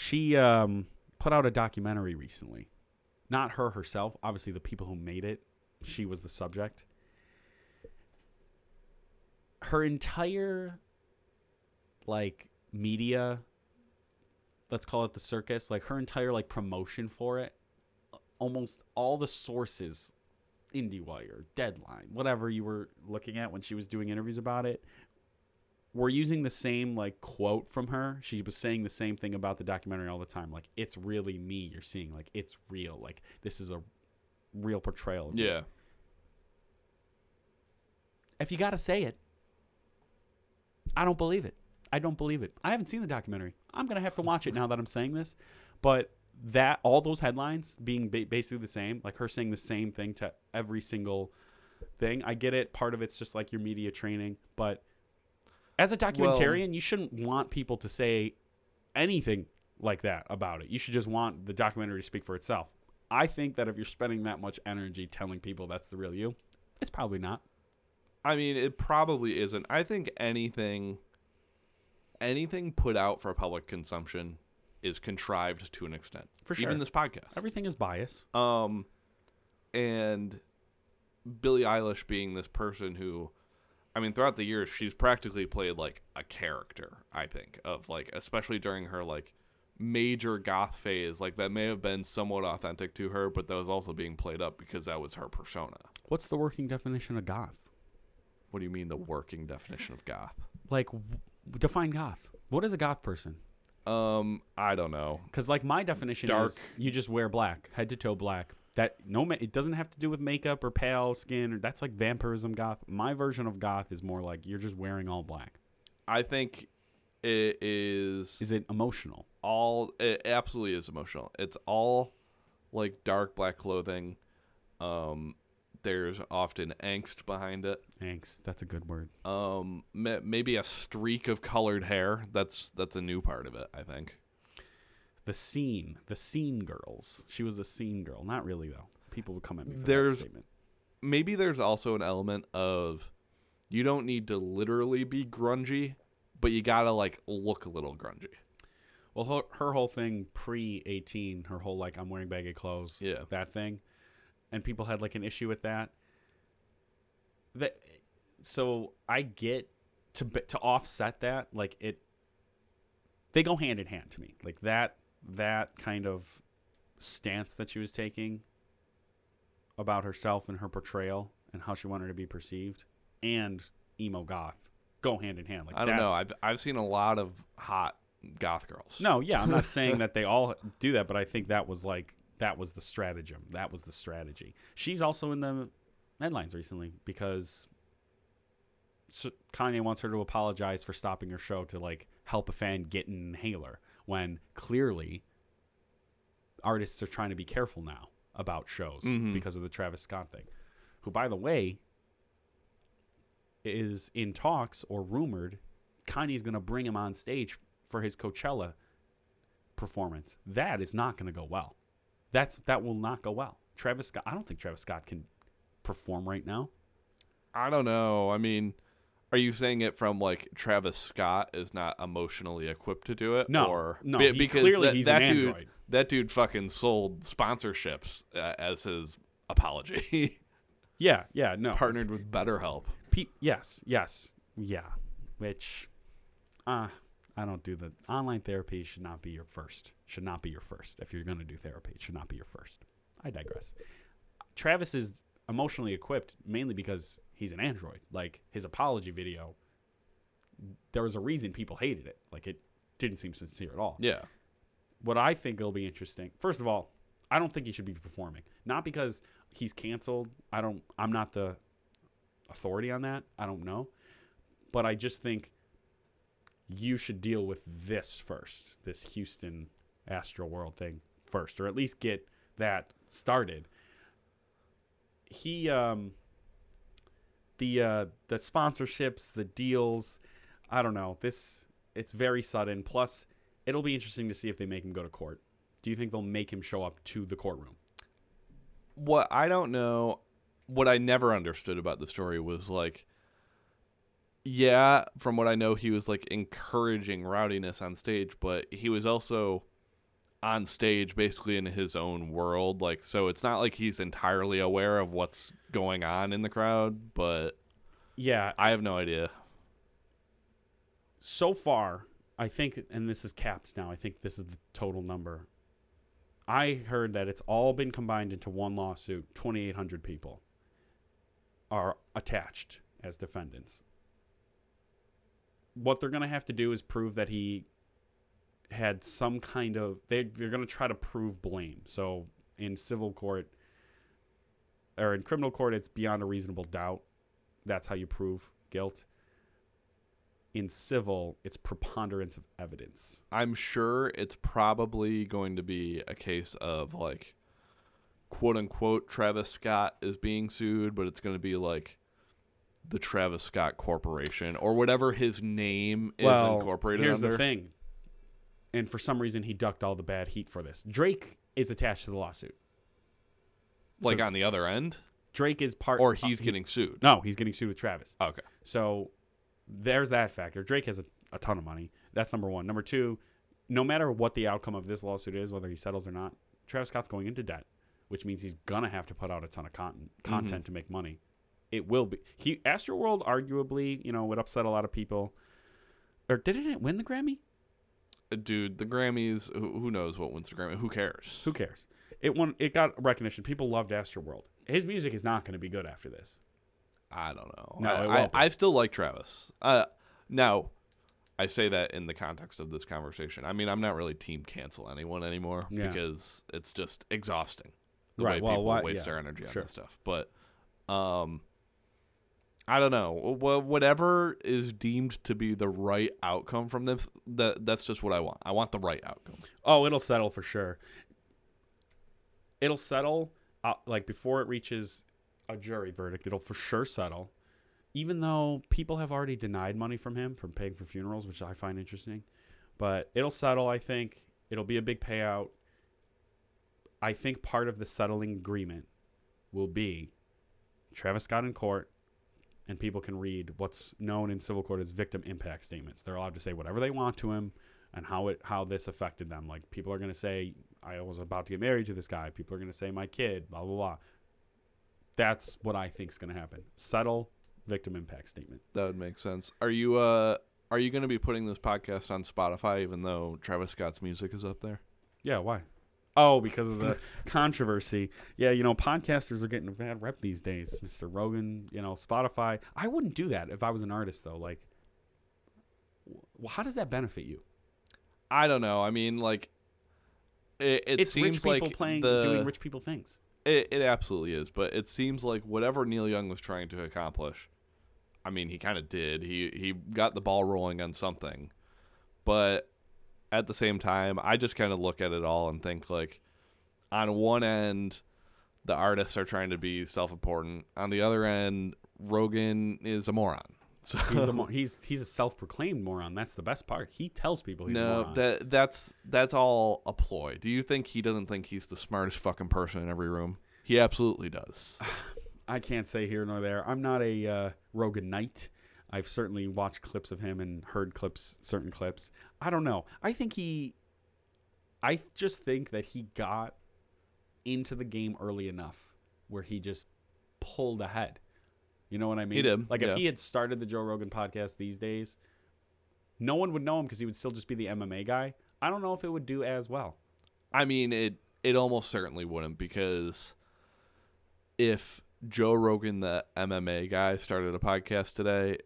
She um, put out a documentary recently. Not her herself. Obviously, the people who made it. She was the subject. Her entire like media let's call it the circus like her entire like promotion for it almost all the sources IndieWire, Deadline, whatever you were looking at when she was doing interviews about it, were using the same like quote from her. She was saying the same thing about the documentary all the time. Like it's really me you're seeing. Like it's real. Like this is a real portrayal. of me." yeah. If you got to say it, I don't believe it. I don't believe it. I haven't seen the documentary. I'm gonna have to watch it now that I'm saying this. But that all those headlines being ba- basically the same, like her saying the same thing to every single thing. I get it. Part of it's just like your media training, but as a documentarian, you shouldn't want people to say anything like that about it. You should just want the documentary to speak for itself. I think that if you're spending that much energy telling people that's the real you, it's probably not. I mean, it probably isn't. I think anything anything put out for public consumption is contrived to an extent. For sure. Even this podcast. Everything is bias. Um and Billie Eilish being this person who I mean throughout the years she's practically played like a character, I think, of like especially during her like major goth phase, like that may have been somewhat authentic to her, but that was also being played up because that was her persona. What's the working definition of goth? What do you mean the working definition of goth? Like, w- define goth. What is a goth person? Um, I don't know. Because like my definition Dark. is you just wear black, head to toe black. That no, ma- it doesn't have to do with makeup or pale skin. Or that's like vampirism goth. My version of goth is more like you're just wearing all black. I think it is Is it emotional? all it absolutely is emotional. It's all like dark black clothing. Um, there's often angst behind it. Angst. That's a good word. Um, maybe a streak of colored hair. That's that's a new part of it. I think. The scene. The scene girls. She was a scene girl. Not really though. People would come at me for There's- that statement. Maybe there's also an element of you don't need to literally be grungy, but you gotta like look a little grungy. Well, her, her whole thing pre eighteen, her whole like I'm wearing baggy clothes, Yeah. that thing, and people had like an issue with that. That so I get to to offset that like it. They go hand in hand to me, like that that kind of stance that she was taking about herself and her portrayal and how she wanted to be perceived, and emo goth go hand in hand. Like I don't know. I've I've seen a lot of hot goth girls. no, yeah, I'm not saying that they all do that, but I think that was like that was the stratagem. That was the strategy. She's also in the headlines recently because Kanye wants her to apologize for stopping her show to like help a fan get an inhaler when clearly artists are trying to be careful now about shows Mhm. because of the Travis Scott thing. Who by the way is in talks or rumored Kanye's going to bring him on stage for his Coachella performance. That is not going to go well. That's that will not go well. Travis Scott, I don't think Travis Scott can perform right now. I don't know. I mean, are you saying it from like Travis Scott is not emotionally equipped to do it? No, or no, Be- because clearly that, he's that an dude, android. That dude fucking sold sponsorships uh, as his apology. Yeah, yeah, no. Partnered with BetterHelp. Pe- yes, yes, yeah. Which, uh, I don't do the online therapy. Should not be your first. Should not be your first. If you're gonna do therapy, it should not be your first. I digress. Travis is emotionally equipped mainly because he's an android. Like his apology video, there was a reason people hated it. Like it didn't seem sincere at all. Yeah. what I think will be interesting. First of all, I don't think he should be performing. Not because he's canceled. I don't. I'm not the authority on that. I don't know, but I just think you should deal with this first. This Houston Astroworld thing first, or at least get that started. He um the uh the sponsorships, the deals, I don't know. This it's very sudden. Plus, it'll be interesting to see if they make him go to court. Do you think they'll make him show up to the courtroom? What I don't know, what I never understood about the story was like, yeah, from what I know, he was like encouraging rowdiness on stage, but he was also on stage basically in his own world. Like, so it's not like he's entirely aware of what's going on in the crowd, but Yeah, I have no idea. so far, I think, and this is capped now. I think this is the total number. I heard that it's all been combined into one lawsuit. Twenty eight hundred people are attached as defendants. What they're going to have to do is prove that he had some kind of they they're going to try to prove blame. So in civil court or in criminal court it's beyond a reasonable doubt. That's how you prove guilt. In civil, it's preponderance of evidence. I'm sure it's probably going to be a case of like quote unquote Travis Scott is being sued, but it's going to be like the Travis Scott Corporation or whatever his name is incorporated here's under. the thing. And for some reason, he ducked all the bad heat for this. Drake is attached to the lawsuit. Like So on the other end, Drake is part, or uh, he's he- getting sued. no, he's getting sued with Travis. Okay. So there's that factor. Drake has a, a ton of money. That's number one. Number two, no matter what the outcome of this lawsuit is, whether he settles or not, Travis Scott's going into debt, which means he's gonna have to put out a ton of content content to make money. It will be he Astroworld arguably, you know, would upset a lot of people. Or didn't it win the Grammy? Dude, the Grammys, who, who knows what wins the Grammy? Who cares? Who cares? It won. It got recognition. People loved Astroworld. His music is not going to be good after this. I don't know. No, I, I. I still like Travis. Uh, now, I say that in the context of this conversation. I mean, I'm not really team cancel anyone anymore Yeah. because it's just exhausting the Right, way well, people why- waste yeah, their energy on sure. this stuff. But, um, I don't know. Whatever is deemed to be the right outcome from this, that that's just what I want. I want the right outcome. Oh, it'll settle for sure. It'll settle uh, like before it reaches a jury verdict. It'll for sure settle, even though people have already denied money from him from paying for funerals, which I find interesting. But it'll settle. I think it'll be a big payout. I think part of the settling agreement will be Travis Scott in court, and people can read what's known in civil court as victim impact statements. They're allowed to say whatever they want to him and how it how this affected them. Like people are gonna say, I was about to get married to this guy. People are gonna say my kid, blah blah blah. That's what I think is gonna happen. Settle victim impact statement. That would make sense. Are you uh are you going to be putting this podcast on Spotify even though Travis Scott's music is up there? Yeah, why? Oh, because of the controversy. Yeah, you know, podcasters are getting a bad rep these days. Mr. Rogan, you know, Spotify. I wouldn't do that if I was an artist, though. Like, wh- how does that benefit you? I don't know. I mean, like, it, it it's seems rich people like playing, the, doing rich people things. It, it absolutely is, but it seems like whatever Neil Young was trying to accomplish, I mean, he kind of did. He he got the ball rolling on something, but at the same time, I just kind of look at it all and think like, on one end, the artists are trying to be self-important. On the other end, Rogan is a moron. So He's a he's he's a self-proclaimed moron. That's the best part. He tells people he's a no, moron. that that's that's all a ploy. Do you think he doesn't think he's the smartest fucking person in every room? He absolutely does. I can't say here nor there. I'm not a uh, Rogan knight. I've certainly watched clips of him and heard clips, certain clips. I don't know. I think he, I just think that he got into the game early enough where he just pulled ahead. You know what I mean? He did, Like yeah. if he had started the Joe Rogan podcast these days, no one would know him because he would still just be the MMA guy. I don't know if it would do as well. I mean, it it almost certainly wouldn't because if Joe Rogan, the MMA guy, started a podcast today,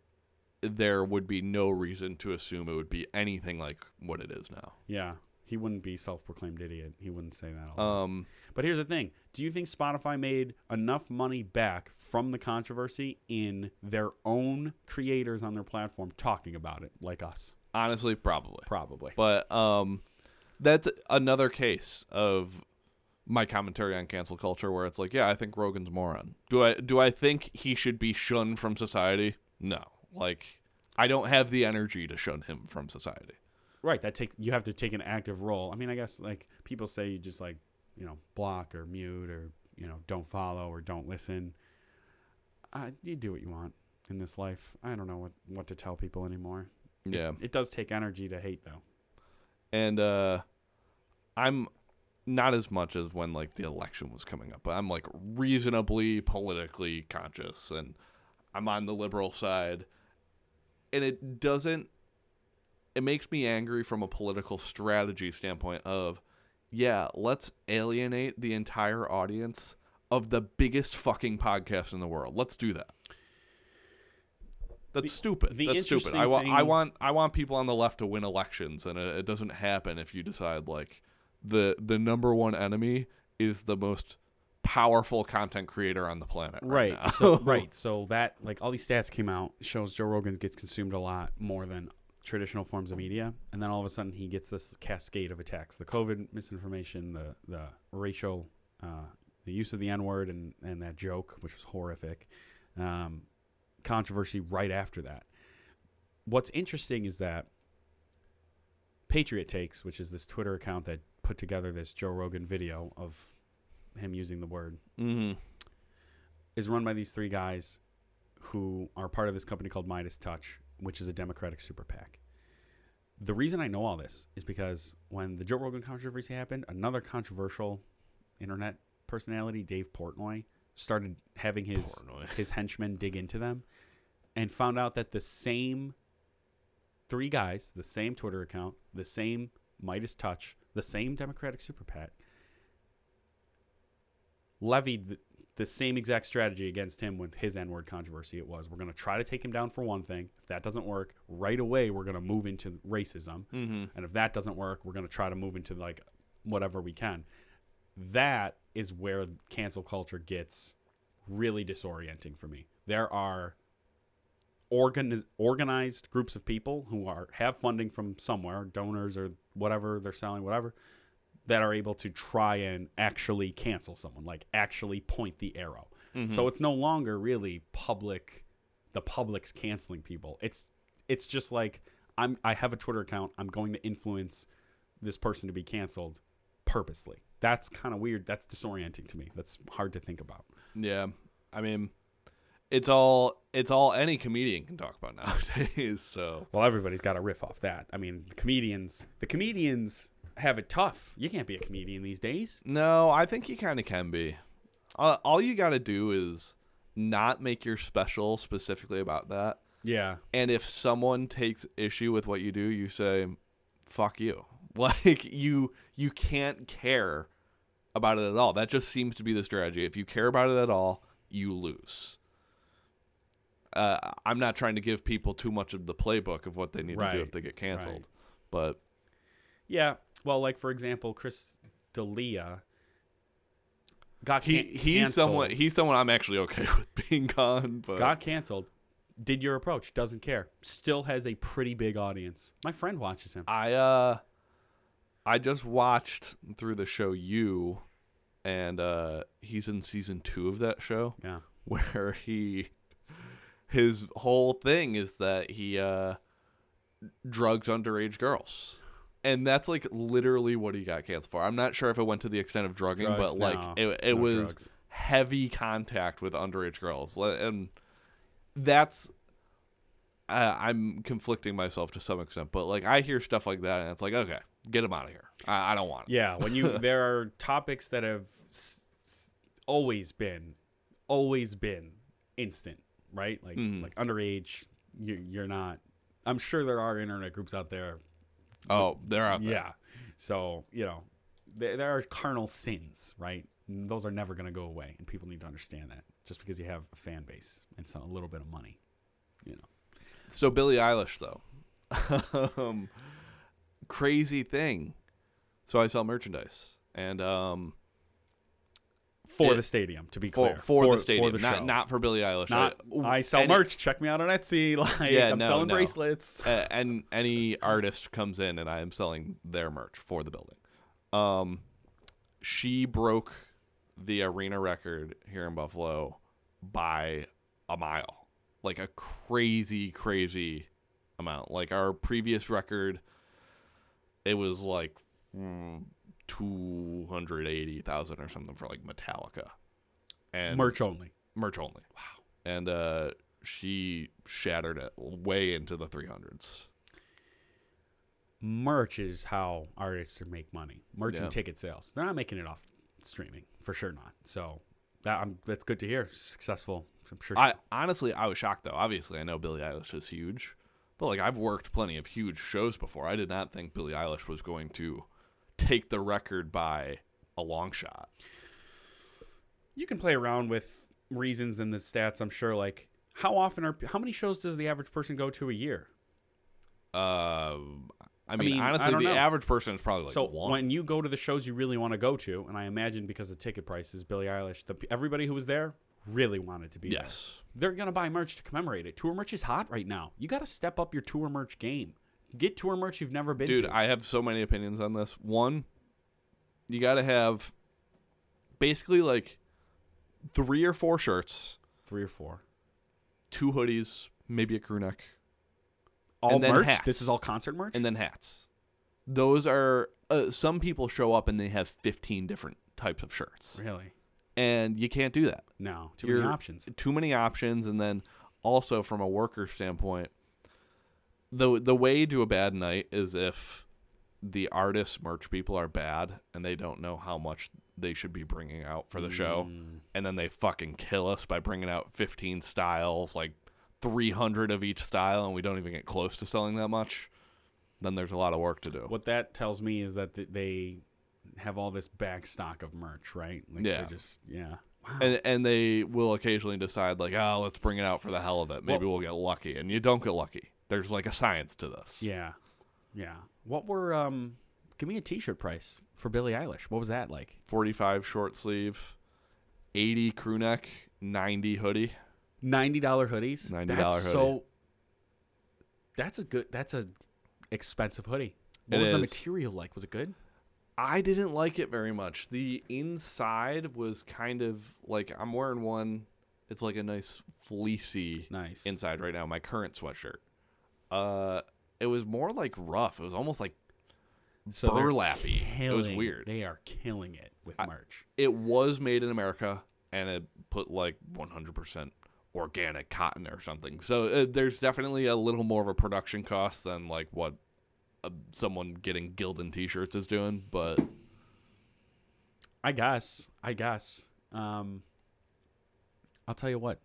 there would be no reason to assume it would be anything like what it is now. Yeah, he wouldn't be self-proclaimed idiot. He wouldn't say that. Um, But here's the thing: Do you think Spotify made enough money back from the controversy in their own creators on their platform talking about it, like us? honestly, probably. Probably. But um, that's another case of my commentary on cancel culture, where it's like, yeah, I think Rogan's moron. Do I do I think he should be shunned from society? No. Like, I don't have the energy to shun him from society. Right. That take you have to take an active role. I mean, I guess like people say you just like you know block or mute or you know don't follow or don't listen. Uh, you do what you want in this life. I don't know what what to tell people anymore. Yeah. It does take energy to hate though. and uh i'm not as much as when like the election was coming up but i'm like reasonably politically conscious and i'm on the liberal side and it doesn't it makes me angry from a political strategy standpoint of yeah let's alienate the entire audience of the biggest fucking podcast in the world let's do that that's The- stupid. the That's stupid. I interesting want I want I want people on the left to win elections, and it, it doesn't happen if you decide like the the number one enemy is the most powerful content creator on the planet. Right. right so right so that like all these stats came out shows joe rogan gets consumed a lot more than traditional forms of media and then all of a sudden he gets this cascade of attacks the covid misinformation the the racial uh, the use of the n-word and and that joke which was horrific um, controversy right after that what's interesting is that patriot takes which is this twitter account that put together this joe rogan video of him using the word, Mm-hmm. is run by these three guys who are part of this company called Midas Touch, which is a Democratic super PAC. The reason I know all this is because when the Joe Rogan controversy happened, another controversial internet personality, Dave Portnoy, started having his Portnoy. his henchmen dig into them and found out that the same three guys, the same Twitter account, the same Midas Touch, the same Democratic Super PAC, levied the, same exact strategy against him when his N word controversy it was. We're going to try to take him down for one thing. If that doesn't work, right away we're going to move into racism. Mm-hmm. And if that doesn't work, we're going to try to move into like whatever we can. That is where cancel culture gets really disorienting for me. There are organiz- organized groups of people who are have funding from somewhere, donors or whatever they're selling, whatever, that are able to try and actually cancel someone, like actually point the arrow. So mm-hmm. it's no longer really public the public's canceling people. It's it's just like I'm I have a Twitter account. I'm going to influence this person to be canceled purposely. That's kind of weird. That's disorienting to me. That's hard to think about. Yeah, I mean, it's all it's all any comedian can talk about nowadays. So Well, everybody's got to riff off that. I mean, the comedians, the comedians have it tough. You can't be a comedian these days. no, I think you kind of can be. Uh, all you got to do is not make your special specifically about that. Yeah. And if someone takes issue with what you do, you say, "Fuck you." Like you you can't care about it at all. That just seems to be the strategy. If you care about it at all, you lose. Uh, I'm not trying to give people too much of the playbook of what they need to do if they get canceled, right. but Yeah. Well, like for example, Chris D'Elia got he he's canceled. someone he's someone I'm actually okay with being gone. But got canceled. Did your approach? Doesn't care. Still has a pretty big audience. My friend watches him. I uh I just watched through the show You and uh he's in season 2 of that show Yeah. where he his whole thing is that he uh drugs underage girls. And that's like literally what he got canceled for. I'm not sure if it went to the extent of drugging, Drugs, but like no. it it No was drugs. heavy contact with underage girls. And that's uh, I'm conflicting myself to some extent, but like I hear stuff like that, and it's like, okay, get him out of here. I, I don't want it. Yeah, when you there are topics that have s- s- always been, always been instant, right? Like Mhm. like underage, you, you're not. I'm sure there are internet groups out there. Oh, they're out there. Yeah, so you know, there, there are carnal sins, right? And those are never going to go away, and people need to understand that. Just because you have a fan base and so, a little bit of money, you know. So Billie Eilish though, um, crazy thing. So I sell merchandise, and um, For It- the stadium, to be for, clear, for, the stadium, for the not not for Billie Eilish. Not, I, I sell any- merch. Check me out on Etsy. Like Yeah, I'm no, selling no. bracelets. uh, and any artist comes in and I am selling their merch for the building. Um, she broke the arena record here in Buffalo by a mile, like a crazy, crazy amount. Like our previous record, it was like mm, two hundred eighty thousand or something for like Metallica, and merch only. merch only. Wow. And uh, she shattered it way into the 300s. Merch is how artists make money. Merch Yeah. and ticket sales. They're not making it off streaming for sure. Not so. That I'm, that's good to hear. Successful. I'm sure. I honestly, I was shocked though. Obviously, I know Billie Eilish is huge, but like I've worked plenty of huge shows before. I did not think Billie Eilish was going to take the record by a long shot. you can play around with reasons and the stats. I'm sure. Like how often are how many shows does the average person go to a year? Uh, I mean, mean, I honestly, don't the know. average person is probably like so one. when you go to the shows you really want to go to, and I imagine because of ticket prices, Billie Eilish, the, everybody who was there really wanted to be there. yes, they're gonna buy merch to commemorate it. Tour merch is hot right now. You got to step up your tour merch game. Get tour merch you've never been dude, to. I have so many opinions on this. One, you got to have basically like three or four shirts, Three or four. two hoodies, maybe a crew neck, All And then merch. hats. This is all concert merch. and then hats. Those are uh, some people show up and they have 15 different types of shirts, Really? and you can't do that. No. Too You're- many options. Too many options, and then also from a worker standpoint, the the way to a bad night is if the artists merch people are bad and they don't know how much they should be bringing out for the show Mm. and then they fucking kill us by bringing out 15 styles like 300 of each style and we don't even get close to selling that much then there's a lot of work to do What that tells me is that they have all this back stock of merch, right? Like Yeah. Just yeah. Wow. and and they will occasionally decide like oh let's bring it out for the hell of it maybe Well- we'll get lucky and you don't get lucky there's like a science to this yeah. Yeah. What were um? Give me a T-shirt price for Billie Eilish. What was that like? 45 short sleeve 80 crew neck 90 hoodie Ninety dollar hoodies. $90 That's hoodie. So. That's a good. That's a expensive hoodie. What It was the material like? Was it good? I didn't like it very much. The inside was kind of like I'm wearing one. It's like a nice fleecy Nice. inside right now. My current sweatshirt. Uh, it was more like rough. It was almost like so they're burlappy. It was weird. They are killing it with I- merch. It was made in America, and it put like 100% organic cotton or something. So uh, there's definitely a little more of a production cost than like what uh, someone getting Gildan t-shirts is doing. But I guess. I guess. Um, I'll tell you what.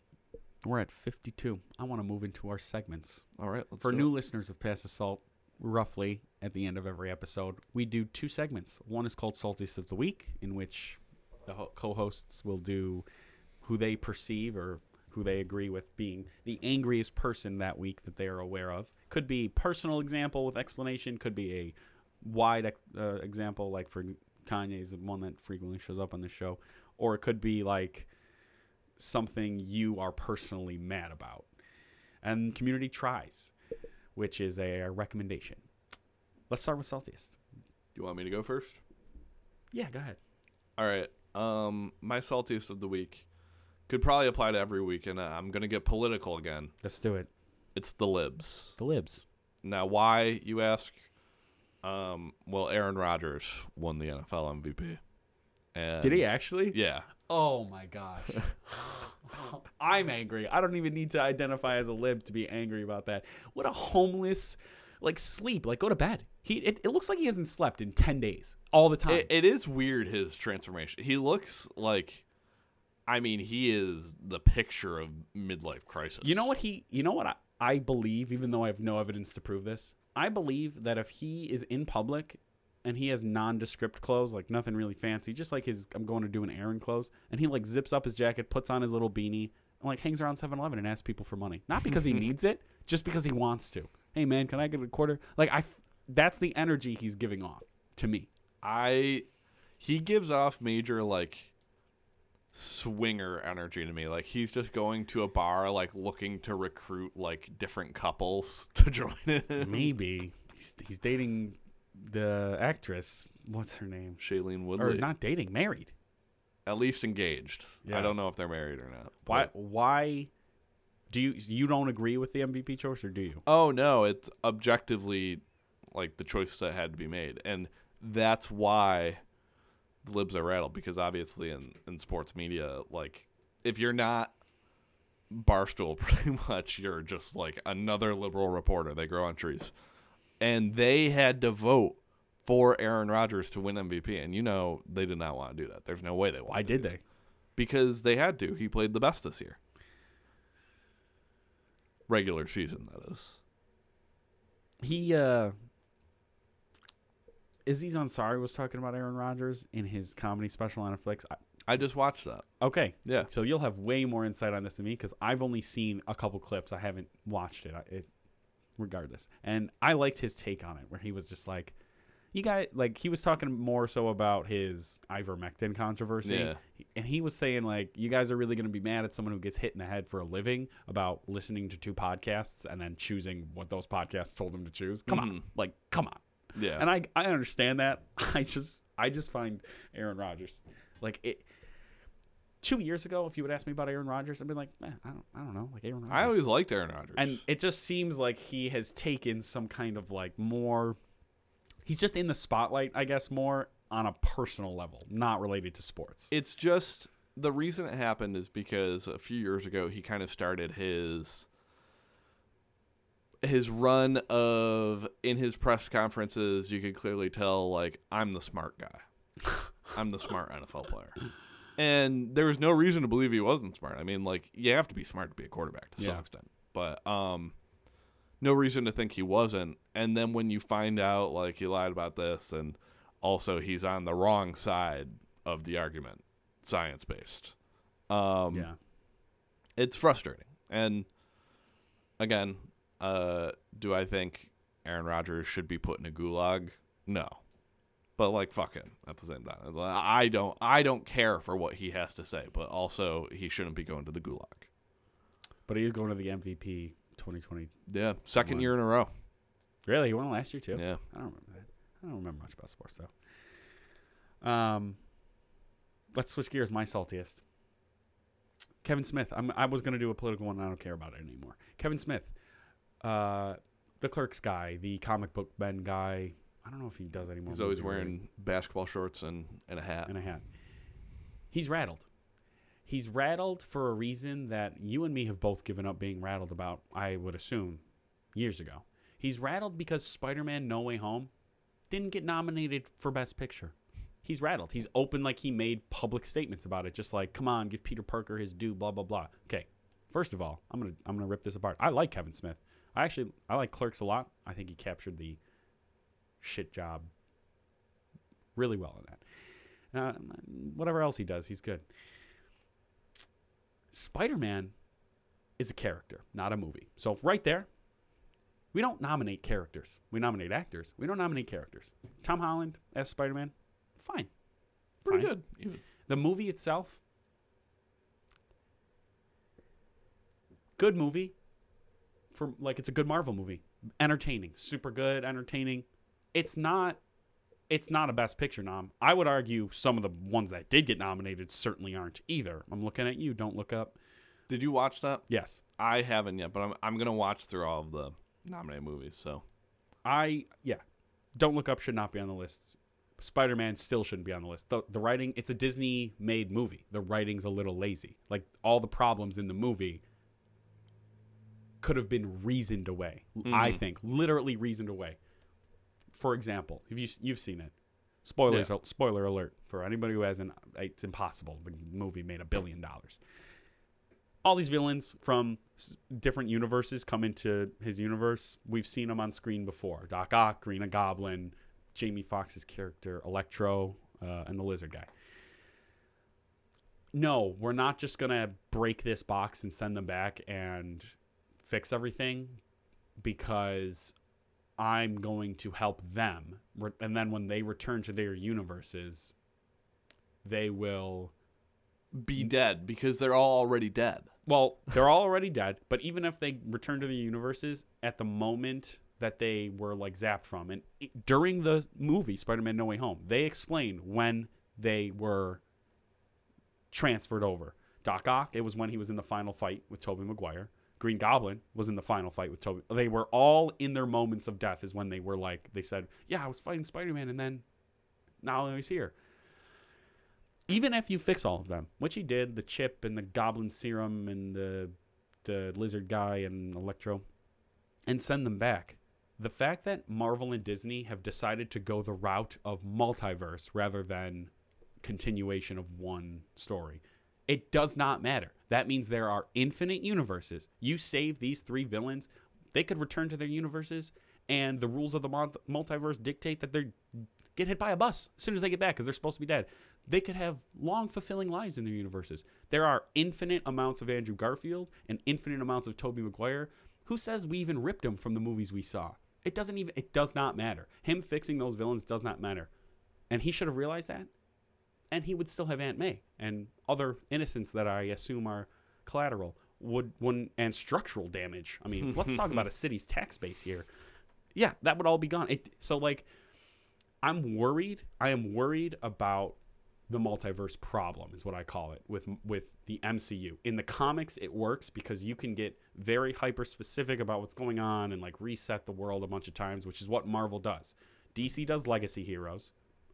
We're at 52. I want to move into our segments. all right, let's For new it. listeners of Pass the Salt, roughly at the end of every episode, we do two segments. One is called Saltiest of the Week, in which the ho- co hosts will do who they perceive or who they agree with being the angriest person that week that they are aware of. Could be personal example with explanation, could be a wide uh, example, like for Kanye is the one that frequently shows up on the show, or it could be like something you are personally mad about. And community tries, which is a, recommendation. Let's start with saltiest. You want me to go first? Yeah, go ahead. All right. Um, my saltiest of the week could probably apply to every week, and uh, I'm gonna get political again. Let's do it. It's the libs. The libs. Now, why you ask? Um, well, Aaron Rodgers won the NFL MVP. And Did he actually? Yeah. Oh my gosh. I'm angry. I don't even need to identify as a lib to be angry about that. What a homeless like sleep, like go to bed. He it, it looks like he hasn't slept in 10 days all the time. It, it is weird his transformation. He looks like, I mean, he is the picture of midlife crisis. You know what he? You know what I, I believe, even though I have no evidence to prove this. I believe that if he is in public and he has nondescript clothes, like nothing really fancy, just like his I'm going to do an errand clothes, and he like zips up his jacket, puts on his little beanie, and like hangs around 7-Eleven and asks people for money, not because he needs it, just because he wants to. Hey man, can I get a quarter? Like I, f- that's the energy he's giving off to me. I he gives off major like swinger energy to me. Like he's just going to a bar like looking to recruit like different couples to join in. Maybe he's, he's dating the actress. What's her name? Shailene Or Woodley. not dating, married. At least engaged. Yeah. I don't know if they're married or not. Why? but- Why do you you don't agree with the MVP choice, or do you? Oh no, it's objectively like the choice that had to be made, and that's why the libs are rattled because obviously in in sports media, like if you're not barstool, pretty much you're just like another liberal reporter. They grow on trees, and they had to vote for Aaron Rodgers to win MVP, and you know they did not want to do that. There's no way they wanted. Why did they? that. Because they had to. He played the best this year. Regular season, that is. He uh Aziz Ansari was talking about Aaron Rodgers in his comedy special on Netflix. I, I just watched that. okay, Yeah. so you'll have way more insight on this than me because I've only seen a couple clips. I haven't watched it. I, it regardless, and I liked his take on it, where he was just like, "You guys," like he was talking more so about his ivermectin controversy, Yeah. and he was saying like, "You guys are really going to be mad at someone who gets hit in the head for a living about listening to two podcasts and then choosing what those podcasts told him to choose. Come on, Mhm. like, come on." Yeah. And I I understand that. I just I just find Aaron Rodgers like it. Two years ago, if you would ask me about Aaron Rodgers, I'd be like, eh, I don't I don't know, like Aaron Rodgers. I always liked Aaron Rodgers. and it just seems like he has taken some kind of like more. He's just in the spotlight, I guess, more on a personal level, not related to sports. It's just the reason it happened is because a few years ago he kind of started his his run of in his press conferences you could clearly tell like I'm the smart guy. I'm the smart NFL player. And there was no reason to believe he wasn't smart. I mean, like you have to be smart to be a quarterback to some extent. But um no reason to think he wasn't. And then when you find out like he lied about this and also he's on the wrong side of the argument, science based. Um yeah. it's frustrating. And again, uh, do I think Aaron Rodgers should be put in a gulag? No. But like fuck him at the same time. I don't I don't care for what he has to say, but also he shouldn't be going to the gulag. But he is going to the MVP 2020. Yeah, second year in a row. Really? He won last year too? Yeah. I don't remember that. I don't remember much about sports though. Um, let's switch gears. My saltiest. Kevin Smith. I'm, I was going to do a political one. I don't care about it anymore. Kevin Smith, uh, the Clerks guy, the comic book Ben guy. I don't know if he does anymore. He's always wearing basketball shorts and, and a hat. and a hat. He's rattled. He's rattled for a reason that you and me have both given up being rattled about, I would assume, years ago. He's rattled because Spider Man No Way Home didn't get nominated for Best Picture. He's rattled. He's open like he made public statements about it, just like, come on, give Peter Parker his due, blah, blah, blah. Okay. First of all, I'm gonna I'm gonna rip this apart. I like Kevin Smith. I actually I like Clerks a lot. I think he captured the shit job really well in that. Uh, whatever else he does, he's good. Spider Man is a character, not a movie. So, right there, we don't nominate characters. We nominate actors. We don't nominate characters. Tom Holland as Spider Man, fine. Pretty Fine. good. Even. The movie itself, good movie. For like, it's a good Marvel movie. Entertaining, super good, entertaining. It's not. It's not a Best Picture nom. I would argue some of the ones that did get nominated certainly aren't either. I'm looking at you. Don't look up. Did you watch that? Yes, I haven't yet, but I'm I'm gonna watch through all of the nominated movies. So I yeah. Don't look up should not be on the list. Spider Man still shouldn't be on the list. The the writing it's a Disney made movie. The writing's a little lazy. Like all the problems in the movie could have been reasoned away. I mm-hmm. think literally reasoned away. For example, if you you've seen it, spoilers spoiler alert for anybody who hasn't. It's impossible. The movie made a billion dollars. All these villains from s- different universes come into his universe. We've seen them on screen before: Doc Ock, Green Goblin, Jamie Foxx's character Electro, uh, and the Lizard Guy. No, we're not just gonna break this box and send them back and fix everything because I'm going to help them. And then when they return to their universes, they will. be dead because they're all already dead. Well, they're all already dead, but even if they return to their universes at the moment that they were like zapped from, and during the movie Spider Man No Way Home, they explain when they were transferred over. Doc Ock, it was when he was in the final fight with Tobey Maguire. Green Goblin was in the final fight with Tobey. They were all in their moments of death, is when they were like, they said, Yeah, I was fighting Spider Man, and then now he's here. Even if you fix all of them, which he did, the chip and the goblin serum and the the lizard guy and Electro, and send them back. The fact that Marvel and Disney have decided to go the route of multiverse rather than continuation of one story, it does not matter. That means there are infinite universes. You save these three villains, they could return to their universes, and the rules of the multiverse dictate that they get hit by a bus as soon as they get back because they're supposed to be dead. They could have long, fulfilling lives in their universes. There are infinite amounts of Andrew Garfield and infinite amounts of Tobey Maguire. Who says we even ripped him from the movies we saw? It doesn't even. It does not matter. Him fixing those villains does not matter, and he should have realized that. And he would still have Aunt May and other innocents that I assume are collateral would wouldn't and structural damage. I mean, let's talk about a city's tax base here. Yeah, that would all be gone. It so like I'm worried. I am worried about the multiverse problem is what I call it with with the MCU. In the comics it works because you can get very hyper specific about what's going on and like reset the world a bunch of times, which is what Marvel does. DC does legacy heroes.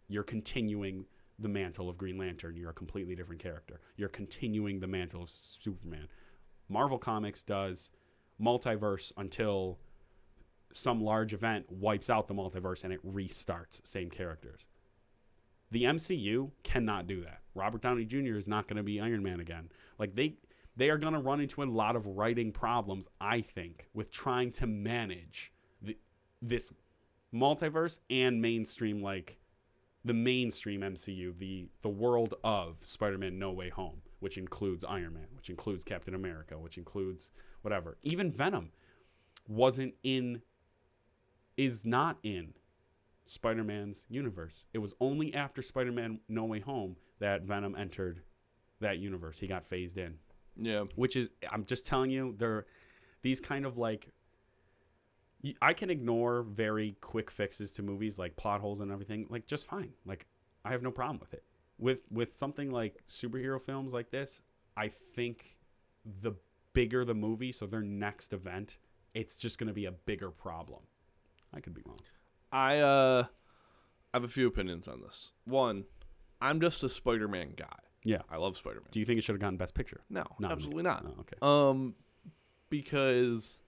you're continuing the mantle of Green Lantern. You're a completely different character. You're continuing the mantle of Superman. Marvel Comics does multiverse until some large event wipes out the multiverse and it restarts same characters. The MCU cannot do that. Robert Downey Jr. is not going to be Iron Man again. Like they they are going to run into a lot of writing problems, I think, with trying to manage the, this multiverse and mainstream like the mainstream MCU, the the world of Spider-Man No Way Home, which includes Iron Man, which includes Captain America, which includes whatever. Even Venom wasn't in is not in Spider-Man's universe. It was only after Spider-Man No Way Home that Venom entered that universe. He got phased in Yeah. which is I'm just telling you they're these kind of like I can ignore very quick fixes to movies like plot holes and everything like just fine like I have no problem with it with with something like superhero films like this I think the bigger the movie so their next event it's just going to be a bigger problem I could be wrong I uh I have a few opinions on this. One, I'm just a Spider-Man guy. yeah I love Spider-Man. do you think it should have gotten best picture No, Not absolutely not. oh, okay Um, because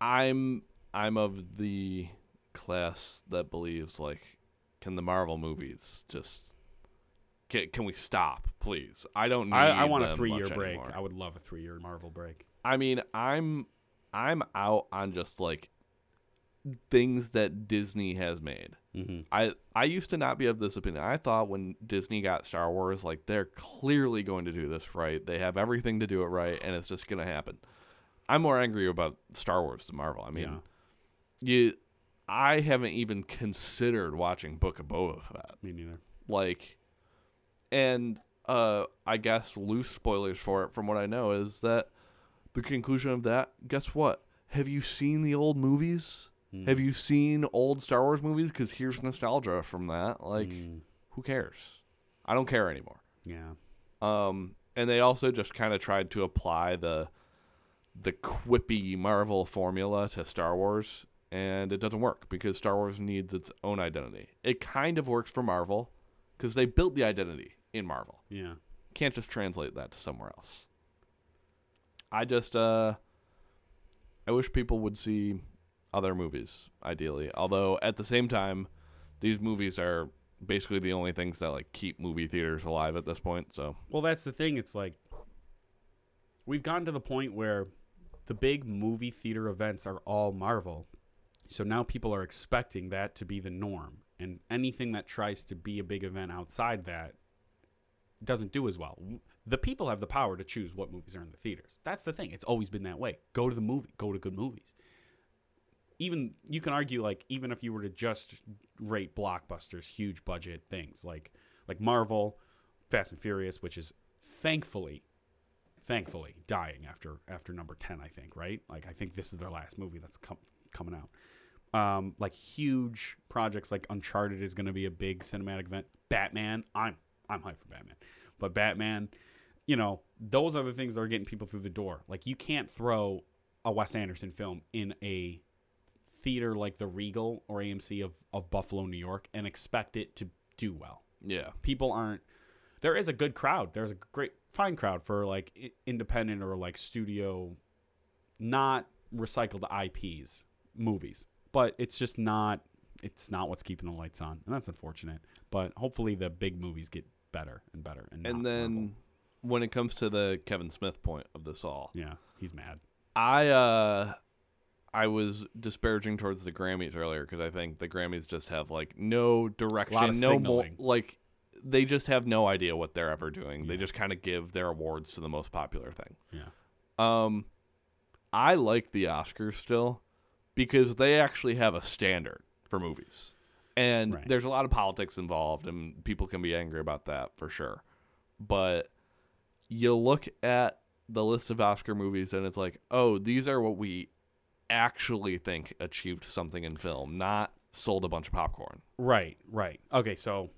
I'm I'm of the class that believes like, can the Marvel movies just can, can we stop, please? I don't. Need I, I want a 3 year break anymore. I would love a 3 year Marvel break I mean, I'm I'm out on just like things that Disney has made. mhm I I used to not be of this opinion. I thought when Disney got Star Wars, like they're clearly going to do this right. They have everything to do it right, and it's just going to happen. I'm more angry about Star Wars than Marvel. I mean, yeah you, I haven't even considered watching Book of Boba Fett. me neither Like, and uh, I guess loose spoilers for it, from what I know, is that the conclusion of that. Guess what? Have you seen the old movies? Mm. Have you seen old Star Wars movies? Because here's nostalgia from that. Like, Mm. who cares? I don't care anymore. yeah Um, and they also just kind of tried to apply the the quippy Marvel formula to Star Wars, and it doesn't work because Star Wars needs its own identity. It kind of works for Marvel because they built the identity in Marvel. yeah Can't just translate that to somewhere else. I just uh, I wish people would see other movies, ideally. Although at the same time, these movies are basically the only things that like keep movie theaters alive at this point. So Well, that's the thing. It's like we've gotten to the point where the big movie theater events are all Marvel. So now people are expecting that to be the norm. And anything that tries to be a big event outside that doesn't do as well. The people have the power to choose what movies are in the theaters. That's the thing. It's always been that way. Go to the movie, go to good movies. Even you can argue like even if you were to just rate blockbusters, huge budget things like like Marvel, Fast and Furious, which is thankfully thankfully dying after after number 10 I think, right? Like I think this is their last movie that's com- coming out. Um like huge projects like Uncharted is going to be a big cinematic event. Batman, I'm I'm hyped for Batman. But Batman, you know, those are the things that are getting people through the door. Like you can't throw a Wes Anderson film in a theater like the Regal or AMC of, of Buffalo, New York, and expect it to do well. yeah, People aren't. There is a good crowd. There's a great, fine crowd for like independent or like studio, not recycled IPs movies. But it's just not. It's not what's keeping the lights on, and that's unfortunate. But hopefully, the big movies get better and better. And, and then Marvel. when it comes to the Kevin Smith point of this all, yeah, he's mad. I uh I was disparaging towards the Grammys earlier because I think the Grammys just have like no direction, no more like they just have no idea what they're ever doing. They just kind of give their awards to the most popular thing. Yeah. Um I like the Oscars still because they actually have a standard for movies. And Right. there's a lot of politics involved and people can be angry about that for sure. But you look at the list of Oscar movies and it's like, "Oh, these are what we actually think achieved something in film, not sold a bunch of popcorn." Right, right. Okay, so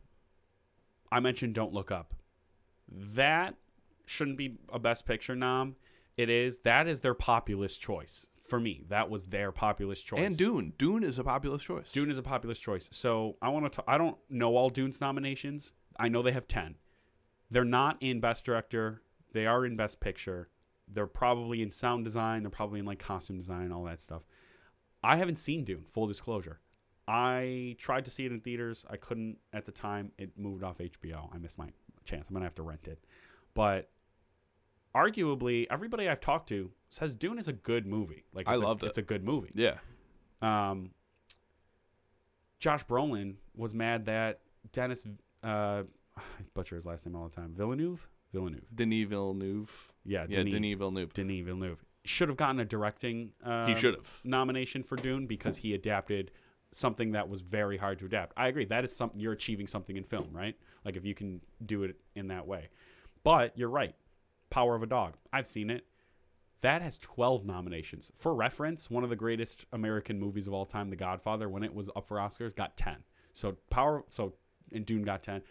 I mentioned Don't Look Up. That shouldn't be a Best Picture nom. It is. That is their populist choice. For me, that was their populist choice. And Dune. Dune is a populist choice. Dune is a populist choice. So I want to. I don't know all Dune's nominations. I know they have ten. They're not in Best Director. They are in Best Picture. They're probably in sound design. They're probably in like costume design, all that stuff. I haven't seen Dune. Full disclosure. I tried to see it in theaters. I couldn't at the time. It moved off HBO. I missed my chance. I'm gonna have to rent it. But arguably, everybody I've talked to says Dune is a good movie. Like I it's a- loved it. It's a good movie. Yeah. Um, Josh Brolin was mad that Dennis, uh, I butcher his last name all the time. Villeneuve, Villeneuve. Denis Villeneuve. Yeah, Yeah, Denis, Denis Villeneuve. Denis Villeneuve should have gotten a directing. Uh, he should have. nomination for Dune because he adapted something that was very hard to adapt. I agree. That is something you're achieving something in film, right? Like if you can do it in that way. But you're right. Power of a Dog. I've seen it. That has 12 nominations. For reference, one of the greatest American movies of all time, The Godfather, when it was up for Oscars, got 10. So Power so and Dune got 10.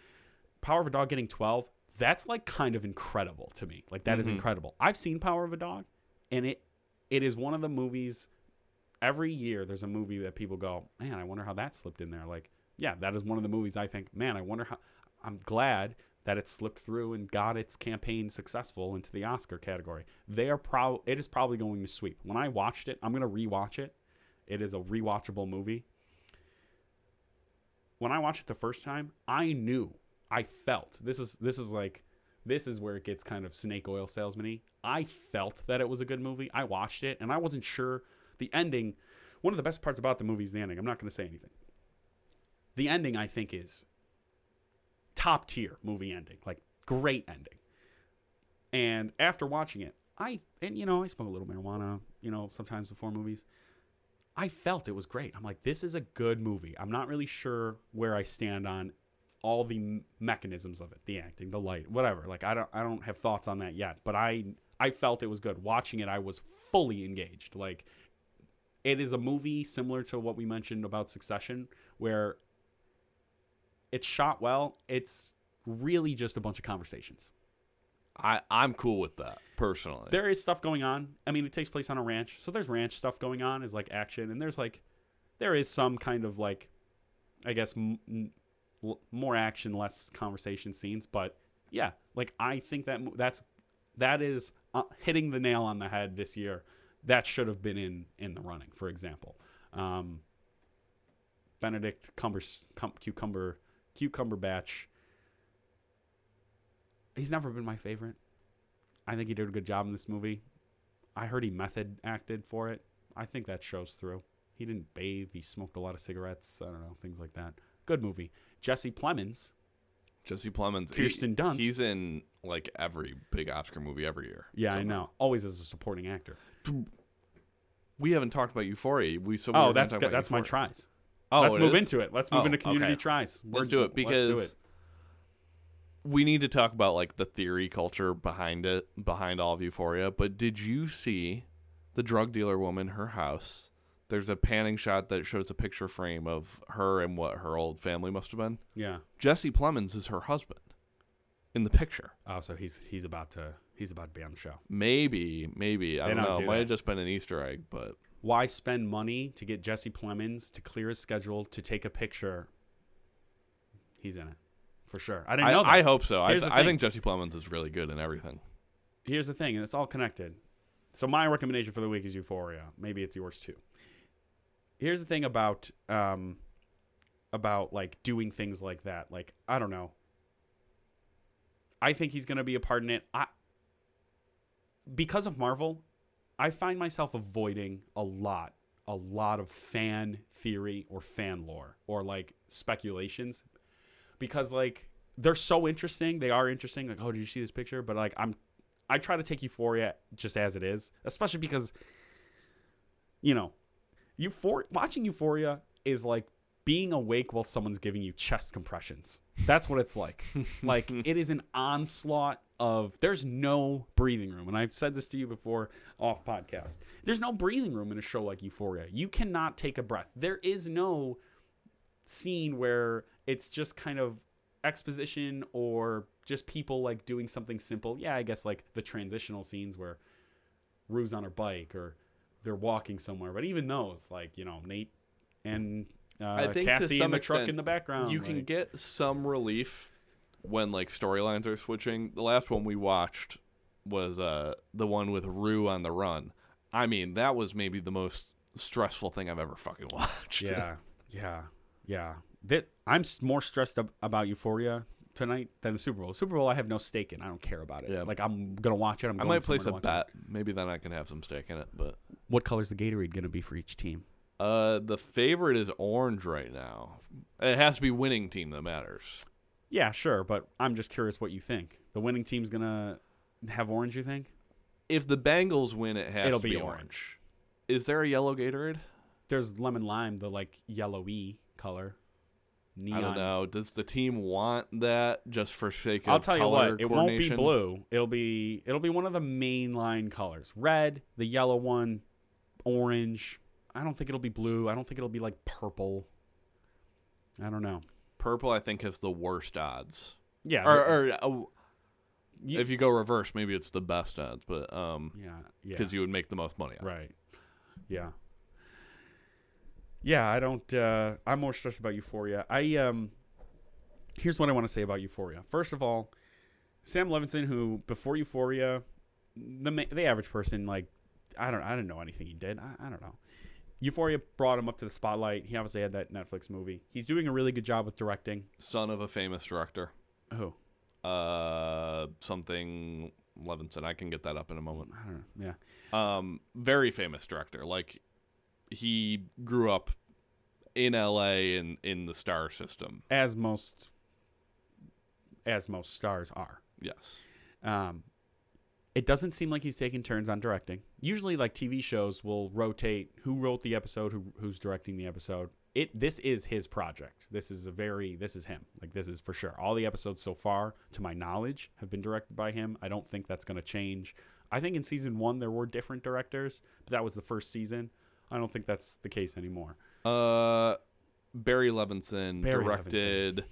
Power of a Dog getting 12, that's like kind of incredible to me. Like that is Mhm. incredible. I've seen Power of a Dog and it it is one of the movies every year there's a movie that people go, "Man, I wonder how that slipped in there." Like, yeah, that is one of the movies I think, "Man, I wonder how I'm glad that it slipped through and got its campaign successful into the Oscar category. They are proud it is probably going to sweep. When I watched it, I'm going to rewatch it. It is a rewatchable movie. When I watched it the first time, I knew, I felt. This is this is like this is where it gets kind of snake oil salesman-y. I felt that it was a good movie. I watched it and I wasn't sure the ending. One of the best parts about the movie is the ending. I'm not going to say anything. The ending, I think, is top tier movie ending, like great ending. And after watching it, I and you know I smoke a little marijuana, you know, sometimes before movies. I felt it was great. I'm like, this is a good movie. I'm not really sure where I stand on all the mechanisms of it, the acting, the light, whatever. Like I don't I don't have thoughts on that yet, but I I felt it was good. Watching it, I was fully engaged. Like it is a movie similar to what we mentioned about Succession, where it's shot well. It's really just a bunch of conversations. I I'm cool with that personally. There is stuff going on. I mean, it takes place on a ranch, so there's ranch stuff going on. Is like action, and there's like there is some kind of like, I guess, m- m- l- more action, less conversation scenes. But yeah, like I think that that's that is uh, hitting the nail on the head this year. That should have been in in the running. For example, um, Benedict Cumbers, cum, Cucumber Cucumber Batch. He's never been my favorite. I think he did a good job in this movie. I heard he method acted for it. I think that shows through. He didn't bathe. He smoked a lot of cigarettes. I don't know things like that. Good movie. Jesse Plemons, Jesse Plemons. he- Kirsten Dunst. He's in like every big Oscar movie every year. yeah, I know. Always as a supporting actor. We haven't talked about Euphoria. We so we oh, that's that's my tries. Oh, let's move is? into it. Let's move Oh, into community okay. tries. Let's do it because do it. we need to talk about like the theory culture behind it, behind all of Euphoria. But did you see the drug dealer woman, her house? There's a panning shot that shows a picture frame of her and what her old family must have been. Yeah. Jesse Plemons is her husband in the picture. Oh, so he's he's about to he's about to be on the show. Maybe, maybe I don't don't know. do It might have just been an Easter egg, but Why spend money to get Jesse Plemons to clear his schedule to take a picture? He's in it for sure. I didn't I, know that. I hope so. I, th- I think Jesse Plemons is really good in everything. here's the thing, and it's all connected. So my recommendation for the week is Euphoria. Maybe it's yours too. Here's the thing about um about like doing things like that. Like I don't know. I think he's gonna be a part in it. I because of Marvel, I find myself avoiding a lot, a lot of fan theory or fan lore or like speculations because like they're so interesting. They are interesting. Like, oh, did you see this picture? But like, I'm, I try to take Euphoria just as it is, especially because, you know, Euphoria. Watching Euphoria is like being awake while someone's giving you chest compressions. That's what it's like. like it is an onslaught of. There's no breathing room, and I've said this to you before off podcast. There's no breathing room in a show like Euphoria. You cannot take a breath. There is no scene where it's just kind of exposition or just people like doing something simple. Yeah, I guess like the transitional scenes where Rue's on her bike or they're walking somewhere. But even those, like you know, Nate and uh, I think to Cassie in the truck in the background. you can get some relief when like storylines are switching. The last one we watched was uh the one with Rue on the run. I mean, that was maybe the most stressful thing I've ever fucking watched. Yeah, yeah, yeah. That I'm more stressed ab- about Euphoria tonight than the Super Bowl. Super Bowl, I have no stake in. I don't care about it. Yeah. Like I'm gonna watch it. I'm I might place a somewhere to watch bet. Maybe then I can have some stake in it. But it. What color's the Gatorade gonna be for each team? uh, the favorite is orange right now. It has to be winning team that matters. Yeah, sure, but I'm just curious what you think. The winning team's gonna have orange. You think? If the Bengals win, it has It'll to be orange. orange. Is there a yellow Gatorade? There's lemon lime, the like yellowy color. Neon. I don't know. Does the team want that just for sake of I'll tell you what, it won't be blue. It'll be it'll be one of the mainline colors. Red, the yellow one, orange. I don't think it'll be blue. I don't think it'll be like purple. I don't know. Purple, I think, has the worst odds. Yeah. Or, or uh, you- if you go reverse, maybe it's the best odds, but um, yeah, yeah. because you would make the most money. On. Right. Yeah. Yeah, I don't uh I'm more stressed about Euphoria. I um here's what I want to say about Euphoria. First of all, Sam Levinson who before Euphoria the the average person like I don't I don't know anything he did. I, I don't know. Euphoria brought him up to the spotlight. He obviously had that Netflix movie. He's doing a really good job with directing. Son of a famous director. Oh, Uh, something Levinson. I can get that up in a moment. I don't know. Yeah. Um, very famous director. Like he grew up in L.A. and in the star system. As most as most stars are. Yes. Um, it doesn't seem like he's taking turns on directing. Usually, like TV shows will rotate who wrote the episode, who, who's directing the episode. It this is his project. This is a very this is him. Like this is for sure. All the episodes so far, to my knowledge, have been directed by him. I don't think that's going to change. I think in season one there were different directors, but that was the first season. I don't think that's the case anymore. Uh, Barry Levinson Barry directed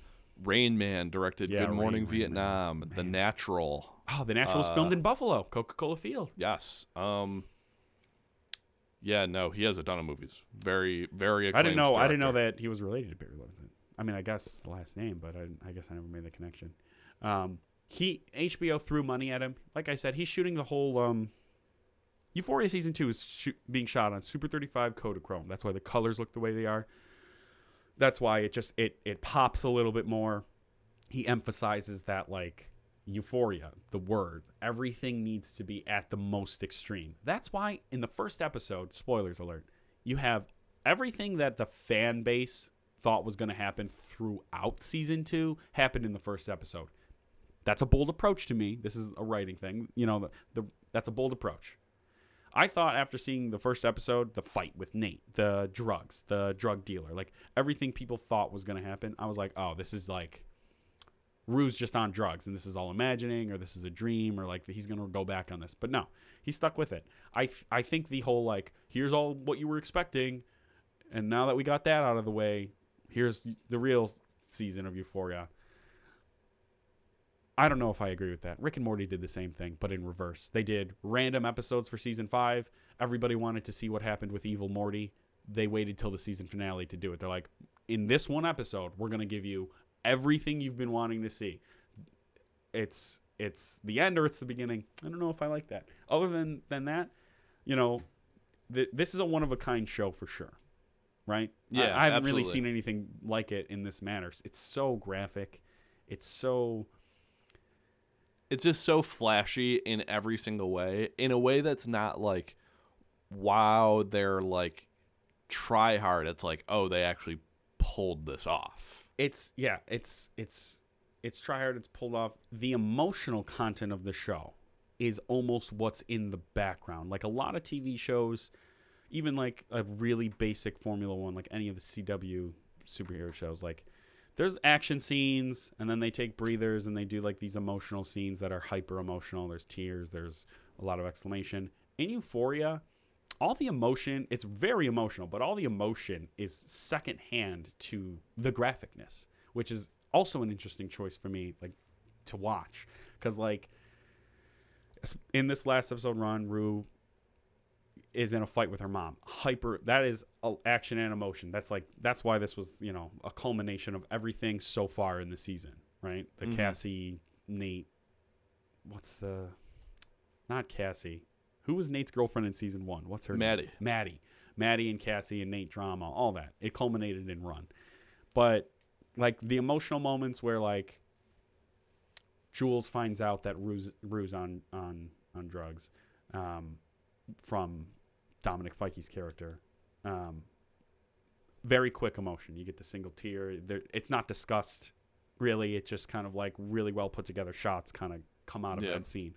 Rain Man, directed Yeah, Good Morning Rain- Rain Vietnam, The Man. Natural. Oh, the Natural's Uh, filmed in Buffalo, Coca Cola Field. Yes. Um. Yeah, no, he has a ton of movies. Very, very. I didn't know. acclaimed I didn't know that he was related to Barry Levinson. I mean, I guess the last name, but I, I guess I never made the connection. Um, he HBO threw money at him. Like I said, he's shooting the whole. Um, Euphoria season two is shoot, being shot on Super 35 Kodachrome. That's why the colors look the way they are. That's why it just it it pops a little bit more. He emphasizes that like euphoria, the word, everything needs to be at the most extreme. That's why in the first episode, spoilers alert, you have everything that the fan base thought was going to happen throughout season 2 happened in the first episode. That's a bold approach to me. This is a writing thing. You know, the, the that's a bold approach. I thought after seeing the first episode, the fight with Nate, the drugs, the drug dealer, like everything people thought was going to happen, I was like, oh, this is like Rue's just on drugs and this is all imagining or this is a dream or like he's going to go back on this. But no, he stuck with it. I I think the whole like here's all what you were expecting and now that we got that out of the way, here's the real season of Euphoria. I don't know if I agree with that. Rick and Morty did the same thing, but in reverse. They did random episodes for season five. Everybody wanted to see what happened with Evil Morty. They waited till the season finale to do it. They're like, in this one episode, we're gonna give you everything you've been wanting to see. It's it's the end or it's the beginning. I don't know if I like that. Other than than that, you know, th- this is a one of a kind show for sure, right? Yeah, I, haven't really seen anything like it in this manner. It's so graphic. It's so it's just so flashy in every single way in a way that's not like wow they're like try hard it's like oh they actually pulled this off it's yeah it's it's it's try hard it's pulled off. The emotional content of the show is almost what's in the background. Like a lot of tv shows even like a really basic formula one like any of the cw superhero shows like there's action scenes and then they take breathers and they do like these emotional scenes that are hyper emotional there's tears there's a lot of exclamation. In euphoria all the emotion it's very emotional but all the emotion is secondhand to the graphicness which is also an interesting choice for me like to watch because like in this last episode ron rue is in a fight with her mom. Hyper. That is action and emotion. That's like that's why this was you know a culmination of everything so far in the season. Right. The Mhm. Cassie Nate. What's the? Not Cassie. Who was Nate's girlfriend in season one? What's her name? Maddie. Maddie. Maddie and Cassie and Nate drama, all that. It culminated in Run. But like the emotional moments where like Jules finds out that Rue's, Rue's on, on, on drugs um, from Dominic Fike's character. Um, very quick emotion. You get the single tear. There, it's not discussed really. It's just kind of like really well put together shots kind of come out of Yeah. that scene.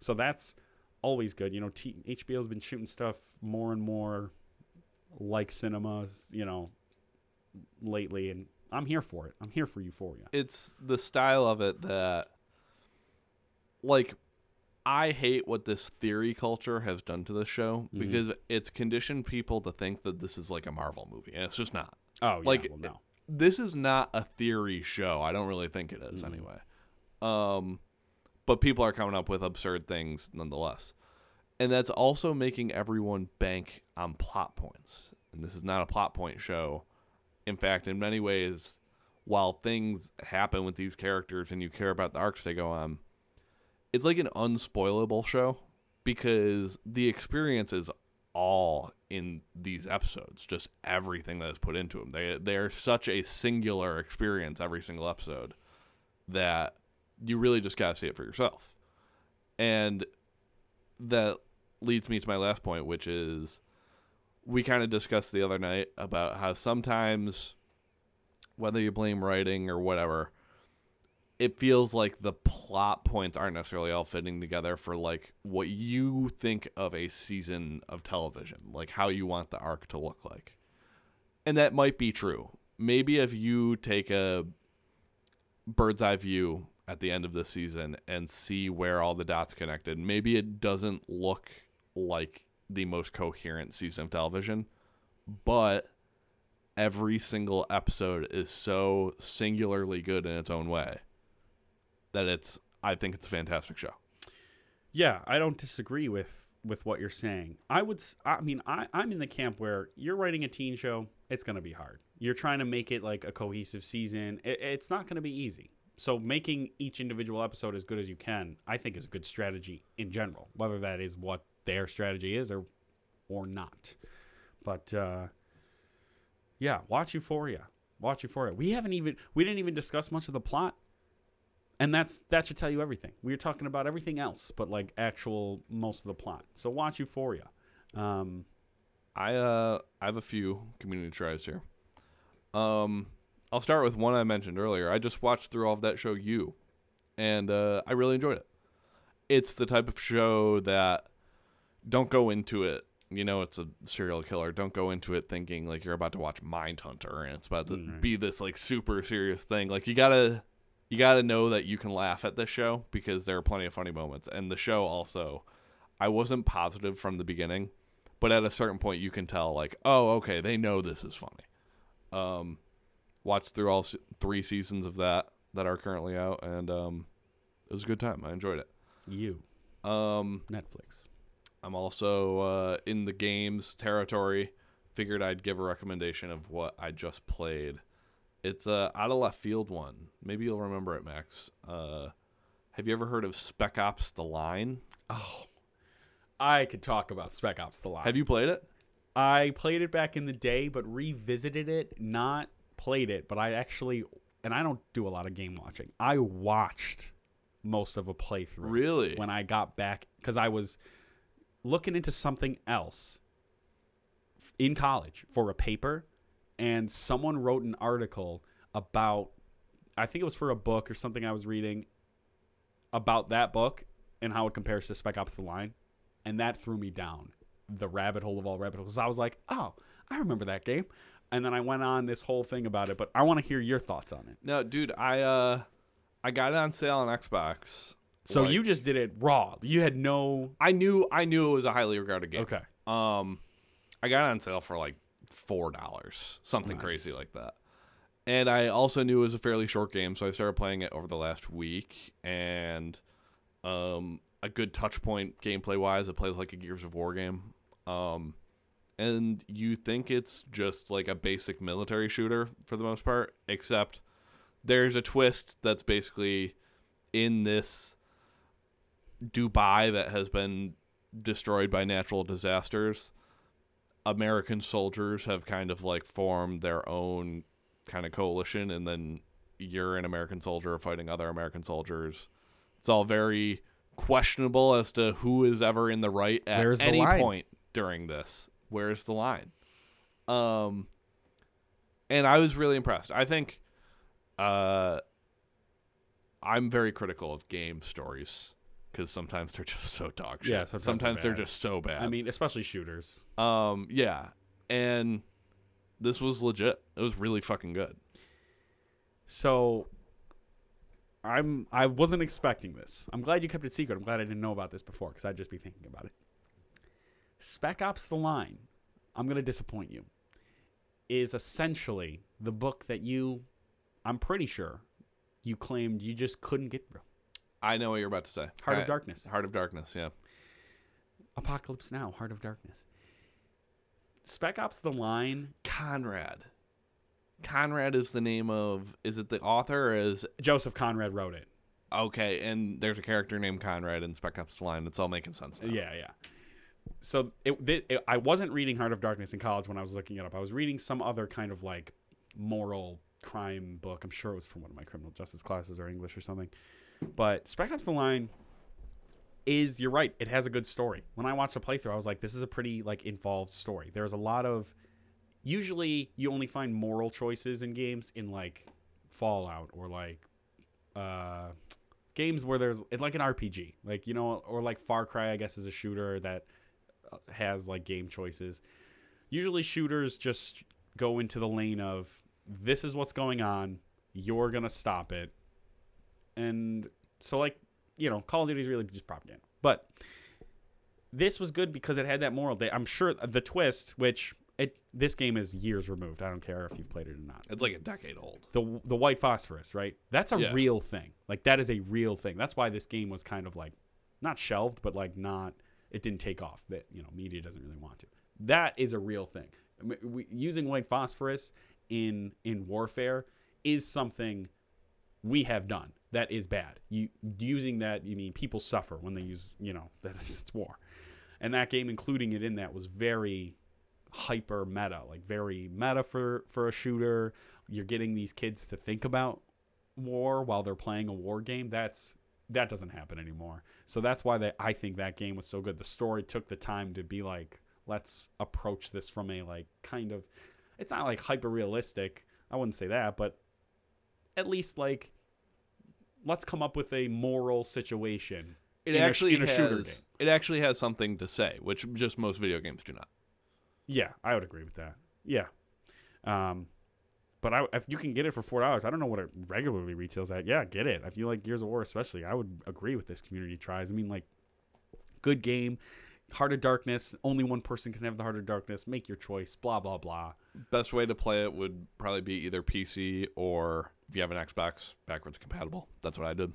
So that's always good. You know, T- HBO's been shooting stuff more and more like cinemas, you know, lately, and I'm here for it. I'm here for Euphoria. it's the style of it that like I hate what this theory culture has done to this show Mhm. because it's conditioned people to think that this is like a Marvel movie and it's just not. Oh, yeah, Like, well, no. This is not a theory show. I don't really think it is Mhm. anyway. Um but people are coming up with absurd things nonetheless. And that's also making everyone bank on plot points. And this is not a plot point show. In fact, in many ways, while things happen with these characters and you care about the arcs they go on, it's like an unspoilable show because the experience is all in these episodes, just everything that is put into them. They they are such a singular experience every single episode that you really just gotta see it for yourself. And that leads me to my last point, which is we kind of discussed the other night about how sometimes whether you blame writing or whatever, it feels like the plot points aren't necessarily all fitting together for like what you think of a season of television, like how you want the arc to look like. And that might be true. Maybe if you take a bird's eye view at the end of the season and see where all the dots connected, maybe it doesn't look like the most coherent season of television, but every single episode is so singularly good in its own way that it's I think it's a fantastic show. Yeah, I don't disagree with with what you're saying. I would, I mean, I, I'm in the camp where you're writing a teen show. It's going to be hard. You're trying to make it like a cohesive season. It, it's not going to be easy. So making each individual episode as good as you can, I think, is a good strategy in general. Whether that is what their strategy is or or not. But uh, yeah, watch Euphoria. Watch Euphoria. We haven't even we didn't even discuss much of the plot and that's that should tell you everything. We were talking about everything else, but like actual most of the plot. So watch Euphoria. Um, I uh I have a few community tries here. Um I'll start with one I mentioned earlier. I just watched through all of that show You and uh I really enjoyed it. It's the type of show that don't go into it you know it's a serial killer don't go into it thinking like you're about to watch mindhunter and it's about to Mm, right. be this like super serious thing like you gotta you gotta know that you can laugh at this show because there are plenty of funny moments and the show also i wasn't positive from the beginning but at a certain point you can tell like oh okay they know this is funny um watched through all three seasons of that that are currently out and um it was a good time i enjoyed it you um Netflix. I'm also uh, in the games territory. Figured I'd give a recommendation of what I just played. It's a out of left field one. Maybe you'll remember it, Max. Uh, have you ever heard of Spec Ops: The Line? Oh, I could talk about Spec Ops: The Line. Have you played it? I played it back in the day, but revisited it. Not played it, but I actually, and I don't do a lot of game watching. I watched most of a playthrough. Really? when I got back because I was looking into something else in college for a paper, and someone wrote an article about, I think it was for a book or something I was reading about that book and how it compares to Spec Ops: The Line, and that threw me down the rabbit hole of all rabbit holes. I was like, oh, I remember that game. And then I went on this whole thing about it, but I want to hear your thoughts on it. No, dude. I uh, I got it on sale on Xbox. So Like, you just did it raw. You had no I knew I knew it was a highly regarded game. okay. Um, I got it on sale for like four dollars, something Nice. crazy like that. And I also knew it was a fairly short game, so I started playing it over the last week. And um, a good touch point gameplay wise, it plays like a Gears of War game. Um, and you think it's just like a basic military shooter for the most part, except there's a twist that's basically in this Dubai that has been destroyed by natural disasters. American soldiers have kind of like formed their own kind of coalition, and then you're an American soldier fighting other American soldiers. It's all very questionable as to who is ever in the right at Where's any point during this. Where's the line? Um, and I was really impressed. I think, uh, I'm very critical of game stories because sometimes they're just so dog shit. Yeah, sometimes sometimes, they're they're just so bad. I mean, especially shooters. Um, yeah, and this was legit. It was really fucking good. So I'm I wasn't expecting this. I'm glad you kept it secret. I'm glad I didn't know about this before because I'd just be thinking about it. Spec Ops: The Line. I'm gonna disappoint you. Is essentially the book that you, I'm pretty sure, you claimed you just couldn't get through. I know what you're about to say. Heart I- of Darkness. Heart of Darkness. Yeah. Apocalypse Now. Heart of Darkness. Spec Ops: The Line. Conrad. Conrad is the name of. Is it the author? Or is Joseph Conrad wrote it. okay, and there's a character named Conrad in Spec Ops: The Line. It's all making sense now. Yeah, yeah. So it, it, I wasn't reading Heart of Darkness in college when I was looking it up. I was reading some other kind of like moral crime book. I'm sure it was from one of my criminal justice classes or English or something. But Spec The Line is you're right. It has a good story. When I watched the playthrough, I was like, this is a pretty like involved story. There's a lot of usually you only find moral choices in games in like Fallout or like uh games where there's it's like an RPG, like you know, or like Far Cry, I guess, is a shooter that has like game choices. Usually, shooters just go into the lane of this is what's going on, you're gonna stop it, and so like you know, Call of Duty is really just propaganda, but this was good because it had that moral. They, I'm sure the twist, which it this game is years removed. I don't care if you've played it or not It's like a decade old. the the white phosphorus, right? That's a Yeah. real thing. Like that is a real thing. That's why this game was kind of like not shelved, but like not it didn't take off. That you know, media doesn't really want to. That is a real thing. We, using white phosphorus in in warfare is something we have done. That is bad. You using that, you mean people suffer when they use, you know, that it's war. And that game, including it in that, was very hyper meta, like very meta for for a shooter. You're getting these kids to think about war while they're playing a war game. That's that doesn't happen anymore. So that's why that I think that game was so good. The story took the time to be like, let's approach this from a like kind of it's not like hyper realistic. I wouldn't say that, but at least like let's come up with a moral situation. It actually in a has, shooter game. It actually has something to say, which just most video games do not. Yeah, I would agree with that. Yeah. Um, but I, if you can get it for four dollars, I don't know what it regularly retails at. Yeah, get it. If you like Gears of War, especially, I would agree with this community tries. I mean, like, good game, Heart of Darkness. Only one person can have the Heart of Darkness. Make your choice. Blah blah blah. Best way to play it would probably be either PC or if you have an Xbox, backwards compatible. That's what I did.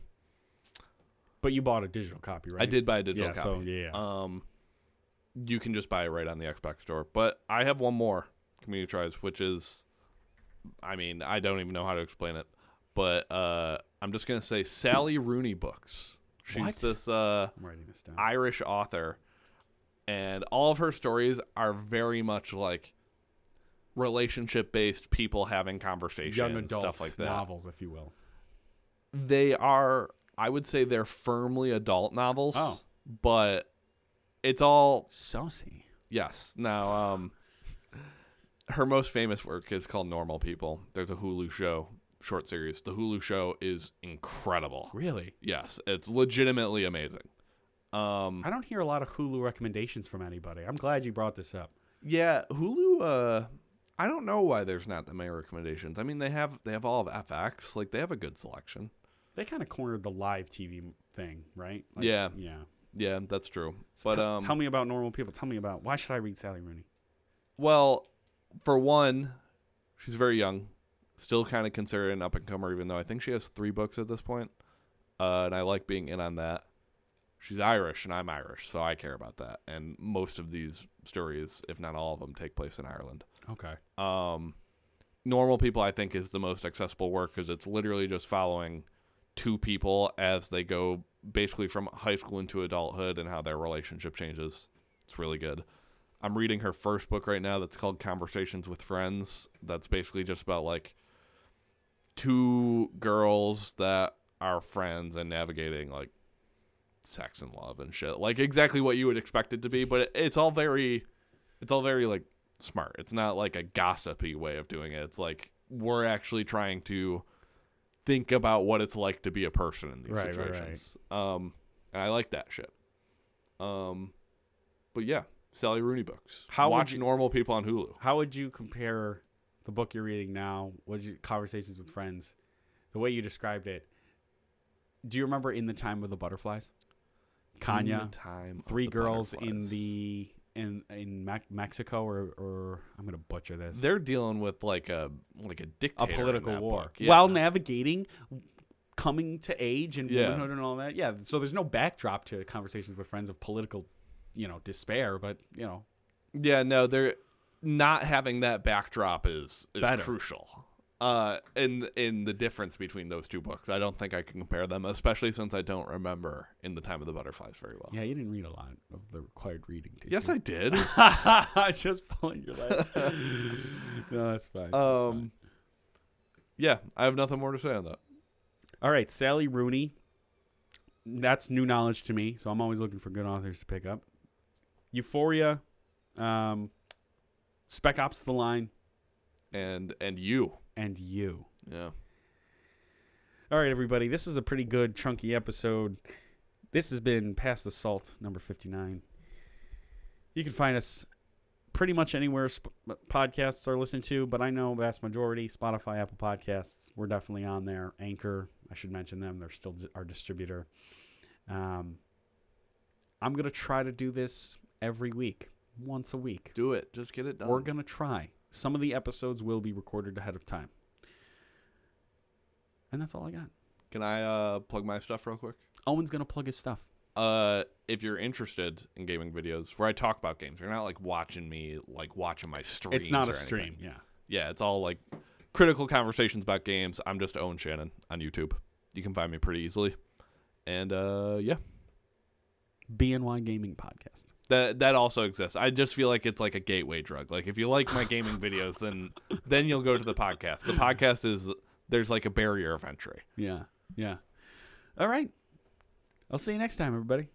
But you bought a digital copy, right? I did buy a digital Yeah. copy. So yeah. Um, you can just buy it right on the Xbox store. But I have one more community tries, which is, I mean, I don't even know how to explain it, but uh, I'm just gonna say Sally Rooney books. She's What? this uh, this. Irish author, and all of her stories are very much like relationship based people having conversations, Young adult stuff like that. novels, if you will. They are, I would say, they're firmly adult novels. Oh. but it's all Saucy. Yes. Now, um, her most famous work is called Normal People. There's a Hulu show, short series. The Hulu show is incredible. Really? Yes, it's legitimately amazing. Um, I don't hear a lot of Hulu recommendations from anybody. I'm glad you brought this up. yeah, Hulu. Uh, I don't know why there's not that many recommendations. I mean, they have they have all of FX. Like they have a good selection. They kind of cornered the live TV thing, right? Yeah. Yeah. Yeah, that's true. So but tell- um, tell me about normal people. Tell me about why should I read Sally Rooney? Well, for one, she's very young, still kind of considered an up and comer, even though I think she has three books at this point. Uh, and I like being in on that. she's Irish and I'm Irish, so I care about that. And most of these stories, if not all of them, take place in Ireland. Okay. Um, normal people, I think, is the most accessible work because it's literally just following two people as they go basically from high school into adulthood and how their relationship changes. It's really good. I'm reading her first book right now that's called Conversations with Friends. That's basically just about like two girls that are friends and navigating like sex and love and shit. Like exactly what you would expect it to be, but it, it's all very it's all very like smart. It's not like a gossipy way of doing it. It's like we're actually trying to think about what it's like to be a person in these Right, right, right. situations. Um and I like that shit. Um but yeah, Sally Rooney books. How would Watch you- normal people on Hulu. How would you compare the book you're reading now? What you Conversations with Friends? The way you described it. Do you remember in the time of the butterflies? Kanya, time three girls in the in in Mexico or or I'm gonna butcher this. They're dealing with like a like a dictator. a political war. Yeah. while navigating coming to age and Yeah. womanhood and all that. Yeah, so there's no backdrop to conversations with friends of political, you know, despair, but you know, Yeah, no, they're not having that backdrop is is Better. crucial. Uh, in in the difference between those two books, I don't think I can compare them, especially since I don't remember in the time of the butterflies very well. yeah, you didn't read a lot of the required reading. Did Yes, you? I did. I just pulling your leg. no, that's fine. that's fine. um, yeah, I have nothing more to say on that. All right, Sally Rooney. That's new knowledge to me, so I'm always looking for good authors to pick up. Euphoria, um, Spec Ops: The Line, And and you, and you. yeah, All right, everybody. This is a pretty good chunky episode. This has been Pass the Salt, number 59. You can find us pretty much anywhere sp- podcasts are listened to, but I know vast majority Spotify, Apple Podcasts. We're definitely on there. Anchor, I should mention them. They're still our distributor. Um, I'm gonna try to do this every week, once a week. do it. Just get it done. We're gonna try. Some of the episodes will be recorded ahead of time, and that's all I got. Can I uh, plug my stuff real quick? Owen's gonna plug his stuff. uh if you're interested in gaming videos where I talk about games, you're not like watching me like watching my stream. It's not a stream, anything. yeah. Yeah, it's all like critical conversations about games. I'm just Owen Shannon on YouTube. You can find me pretty easily. And uh yeah. BNY Gaming Podcast. That that also exists. I just feel like it's like a gateway drug. Like if you like my gaming videos, then then you'll go to the podcast. The podcast is there's like a barrier of entry. Yeah, yeah. All right. I'll see you next time, everybody.